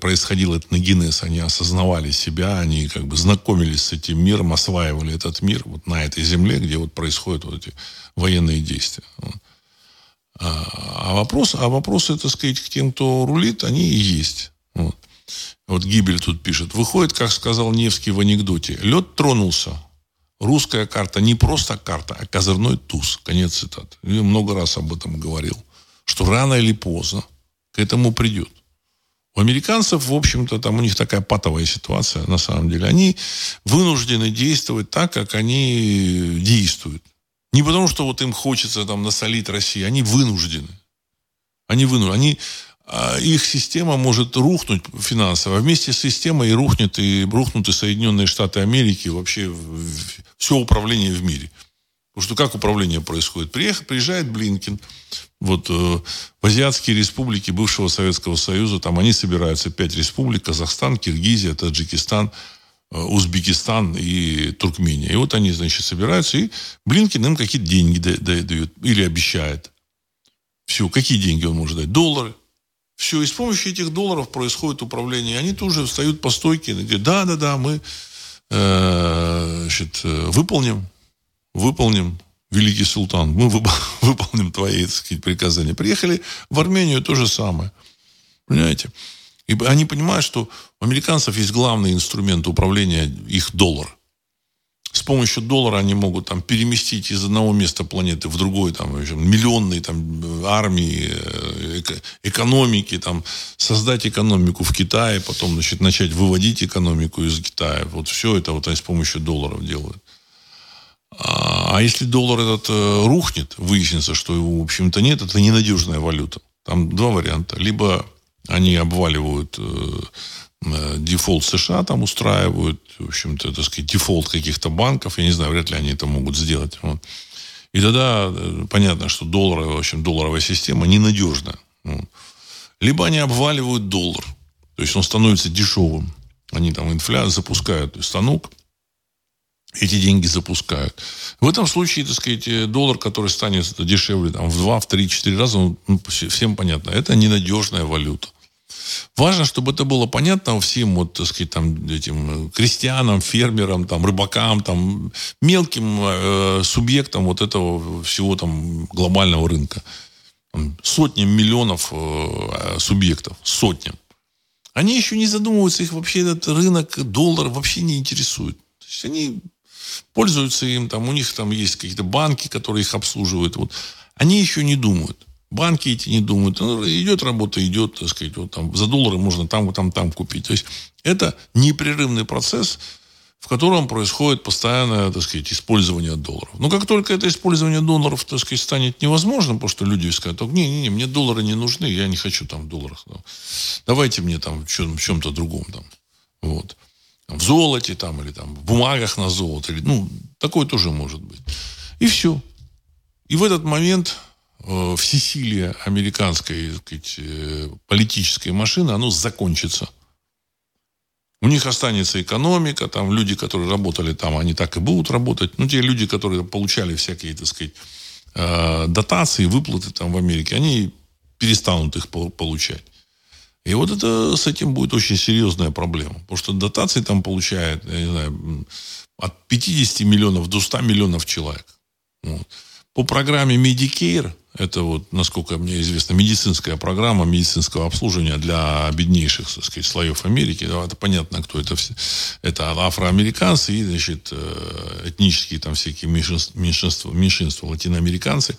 происходил этногенез, они осознавали себя, они как бы знакомились с этим миром, осваивали этот мир вот на этой земле, где вот происходят вот эти военные действия. А, а, вопрос, а вопросы, так сказать, к тем, кто рулит, они и есть. Вот. Вот Гибель тут пишет. Выходит, как сказал Невский в анекдоте. Лед тронулся. Русская карта не просто карта, а козырной туз. Конец цитаты. Я много раз об этом говорил. Что рано или поздно к этому придет. У американцев, в общем-то, там у них такая патовая ситуация, на самом деле. Они вынуждены действовать так, как они действуют. Не потому, что вот им хочется там насолить России. Они вынуждены. Они вынуждены. Они, а их система может рухнуть финансово. А вместе с системой рухнет и рухнут и Соединенные Штаты Америки, вообще все управление в мире. Потому что как управление происходит? Приехал, приезжает Блинкин, вот э, в азиатские республики бывшего Советского Союза, там они собираются, пять республик, Казахстан, Киргизия, Таджикистан, э, Узбекистан и Туркмения. И вот они, значит, собираются, и Блинкин им какие-то деньги дает или обещает. Все, какие деньги он может дать? Доллары, все, и с помощью этих долларов происходит управление. Они тут же встают по стойке и говорят, да, да, да, мы э, значит, э, выполним, выполним, великий султан, мы [LAUGHS] выполним твои, так сказать, приказания. Приехали в Армению, то же самое. Понимаете? И они понимают, что у американцев есть главный инструмент управления их доллар – с помощью доллара они могут там переместить из одного места планеты в другой, там, общем, миллионные там армии, э, экономики, там, создать экономику в Китае, потом, значит, начать выводить экономику из Китая. Вот все это вот они с помощью долларов делают. А, а если доллар этот э, рухнет, выяснится, что его, в общем-то, нет, это ненадежная валюта. Там два варианта. Либо они обваливают э, Э, дефолт США там устраивают, в общем-то, так сказать, дефолт каких-то банков, я не знаю, вряд ли они это могут сделать. Вот. И тогда понятно, что доллар, в общем, долларовая система ненадежна. Вот. Либо они обваливают доллар, то есть он становится дешевым. Они там инфляцию запускают станок, эти деньги запускают. В этом случае, так сказать, доллар, который станет дешевле там, в 2, в 3, 4 раза, ну, всем понятно, это ненадежная валюта. Важно, чтобы это было понятно всем, вот, так сказать, там, этим крестьянам, фермерам, там, рыбакам, там, мелким э, субъектам вот этого всего там глобального рынка. Сотням миллионов э, субъектов, сотням. Они еще не задумываются, их вообще этот рынок, доллар вообще не интересует. То есть они пользуются им, там, у них там есть какие-то банки, которые их обслуживают. Вот. Они еще не думают. Банки эти не думают. Ну, идет работа, идет, так сказать, вот там за доллары можно там, там, там купить. То есть это непрерывный процесс в котором происходит постоянное, так сказать, использование долларов. Но как только это использование долларов, так сказать, станет невозможным, потому что люди скажут, не-не-не, мне доллары не нужны, я не хочу там в долларах. Давайте мне там в чем-то другом там. Вот. В золоте там, или там в бумагах на золото. Или, ну, такое тоже может быть. И все. И в этот момент э, всесилие американской так сказать, э, политической машины, оно закончится. У них останется экономика, там люди, которые работали там, они так и будут работать. Ну, те люди, которые получали всякие, так сказать, э, дотации, выплаты там в Америке, они перестанут их получать. И вот это с этим будет очень серьезная проблема. Потому что дотации там получает, я не знаю, от 50 миллионов до 100 миллионов человек. Вот. По программе Medicare, это вот, насколько мне известно, медицинская программа медицинского обслуживания для беднейших, так сказать, слоев Америки. Это понятно, кто это все. Это афроамериканцы и, значит, э, этнические там всякие меньшинства, меньшинства, меньшинства латиноамериканцы.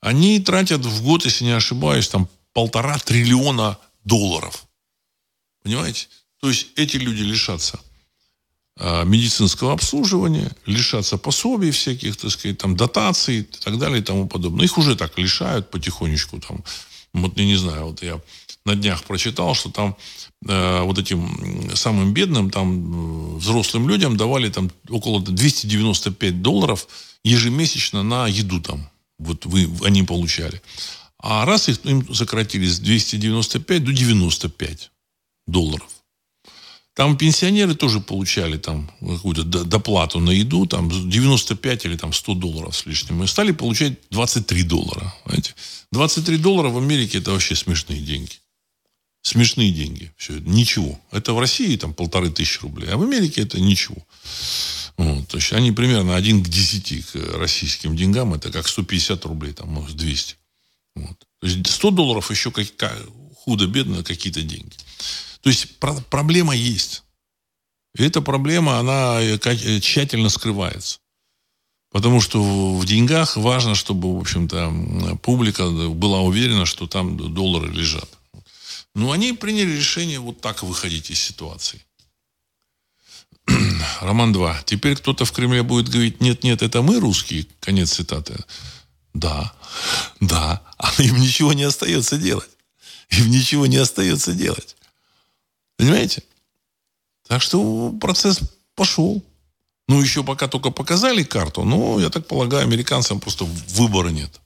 Они тратят в год, если не ошибаюсь, там полтора триллиона долларов. Понимаете? То есть эти люди лишатся а, медицинского обслуживания, лишаться пособий всяких, так сказать, там, дотаций и так далее и тому подобное. Их уже так лишают потихонечку. Там. Вот я не знаю, вот я на днях прочитал, что там э, вот этим самым бедным, там, взрослым людям давали там около 295 долларов ежемесячно на еду там. Вот вы, они получали. А раз их, им сократили с 295 до 95 долларов. Там пенсионеры тоже получали там какую-то доплату на еду, там 95 или там 100 долларов с лишним. И стали получать 23 доллара. Знаете? 23 доллара в Америке это вообще смешные деньги. Смешные деньги. Все, ничего. Это в России там полторы тысячи рублей, а в Америке это ничего. Вот, то есть они примерно один к 10 к российским деньгам. Это как 150 рублей, там, может, 200. Вот. То есть 100 долларов еще как, худо-бедно какие-то деньги. То есть про- проблема есть. И эта проблема, она э, э, тщательно скрывается. Потому что в деньгах важно, чтобы, в общем-то, публика была уверена, что там доллары лежат. Но они приняли решение вот так выходить из ситуации. [CLEARS THROAT] Роман 2. Теперь кто-то в Кремле будет говорить, нет, нет, это мы русские. Конец цитаты. Да, да. А им ничего не остается делать. Им ничего не остается делать. Понимаете? Так что процесс пошел. Ну, еще пока только показали карту, но, я так полагаю, американцам просто выбора нет.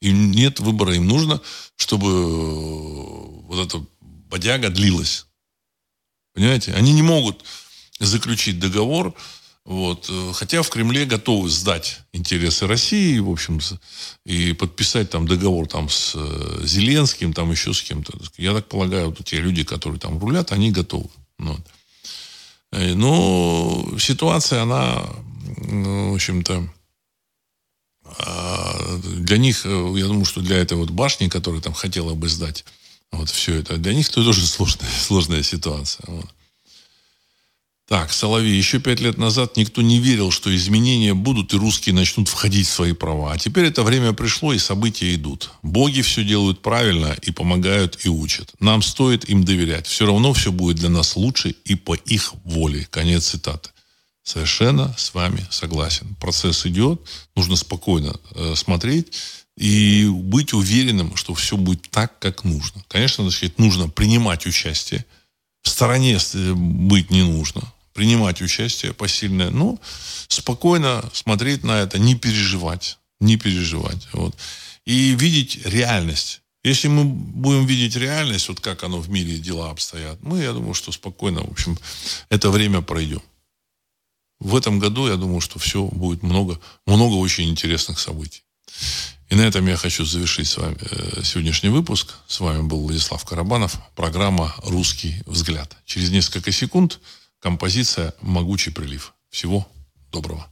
Им нет выбора, им нужно, чтобы э, вот эта бодяга длилась. Понимаете? Они не могут заключить договор, вот, э, хотя в Кремле готовы сдать интересы России, в общем, и подписать там договор там с э, Зеленским, там еще с кем-то. Я так полагаю, вот те люди, которые там рулят, они готовы. Ну вот. Э, но ситуация, она, ну, в общем-то, а, для них, я думаю, что для этой вот башни, которая там хотела бы сдать вот все это, для них это тоже [LAUGHS] сложная, сложная ситуация. Вот. Так, Соловей, еще пять лет назад никто не верил, что изменения будут и русские начнут входить в свои права. А теперь это время пришло и события идут. Боги все делают правильно и помогают и учат. Нам стоит им доверять. Все равно все будет для нас лучше и по их воле. Конец цитаты. Совершенно с вами согласен. Процесс идет, нужно спокойно э, смотреть и быть уверенным, что все будет так, как нужно. Конечно, сказать, нужно принимать участие. В стороне э, быть не нужно принимать участие посильное. Ну, спокойно смотреть на это, не переживать. Не переживать. Вот. И видеть реальность. Если мы будем видеть реальность, вот как оно в мире дела обстоят, мы, я думаю, что спокойно, в общем, это время пройдем. В этом году, я думаю, что все будет много, много очень интересных событий. И на этом я хочу завершить с вами э, сегодняшний выпуск. С вами был Владислав Карабанов. Программа «Русский взгляд». Через несколько секунд Композиция «Могучий прилив». Всего доброго.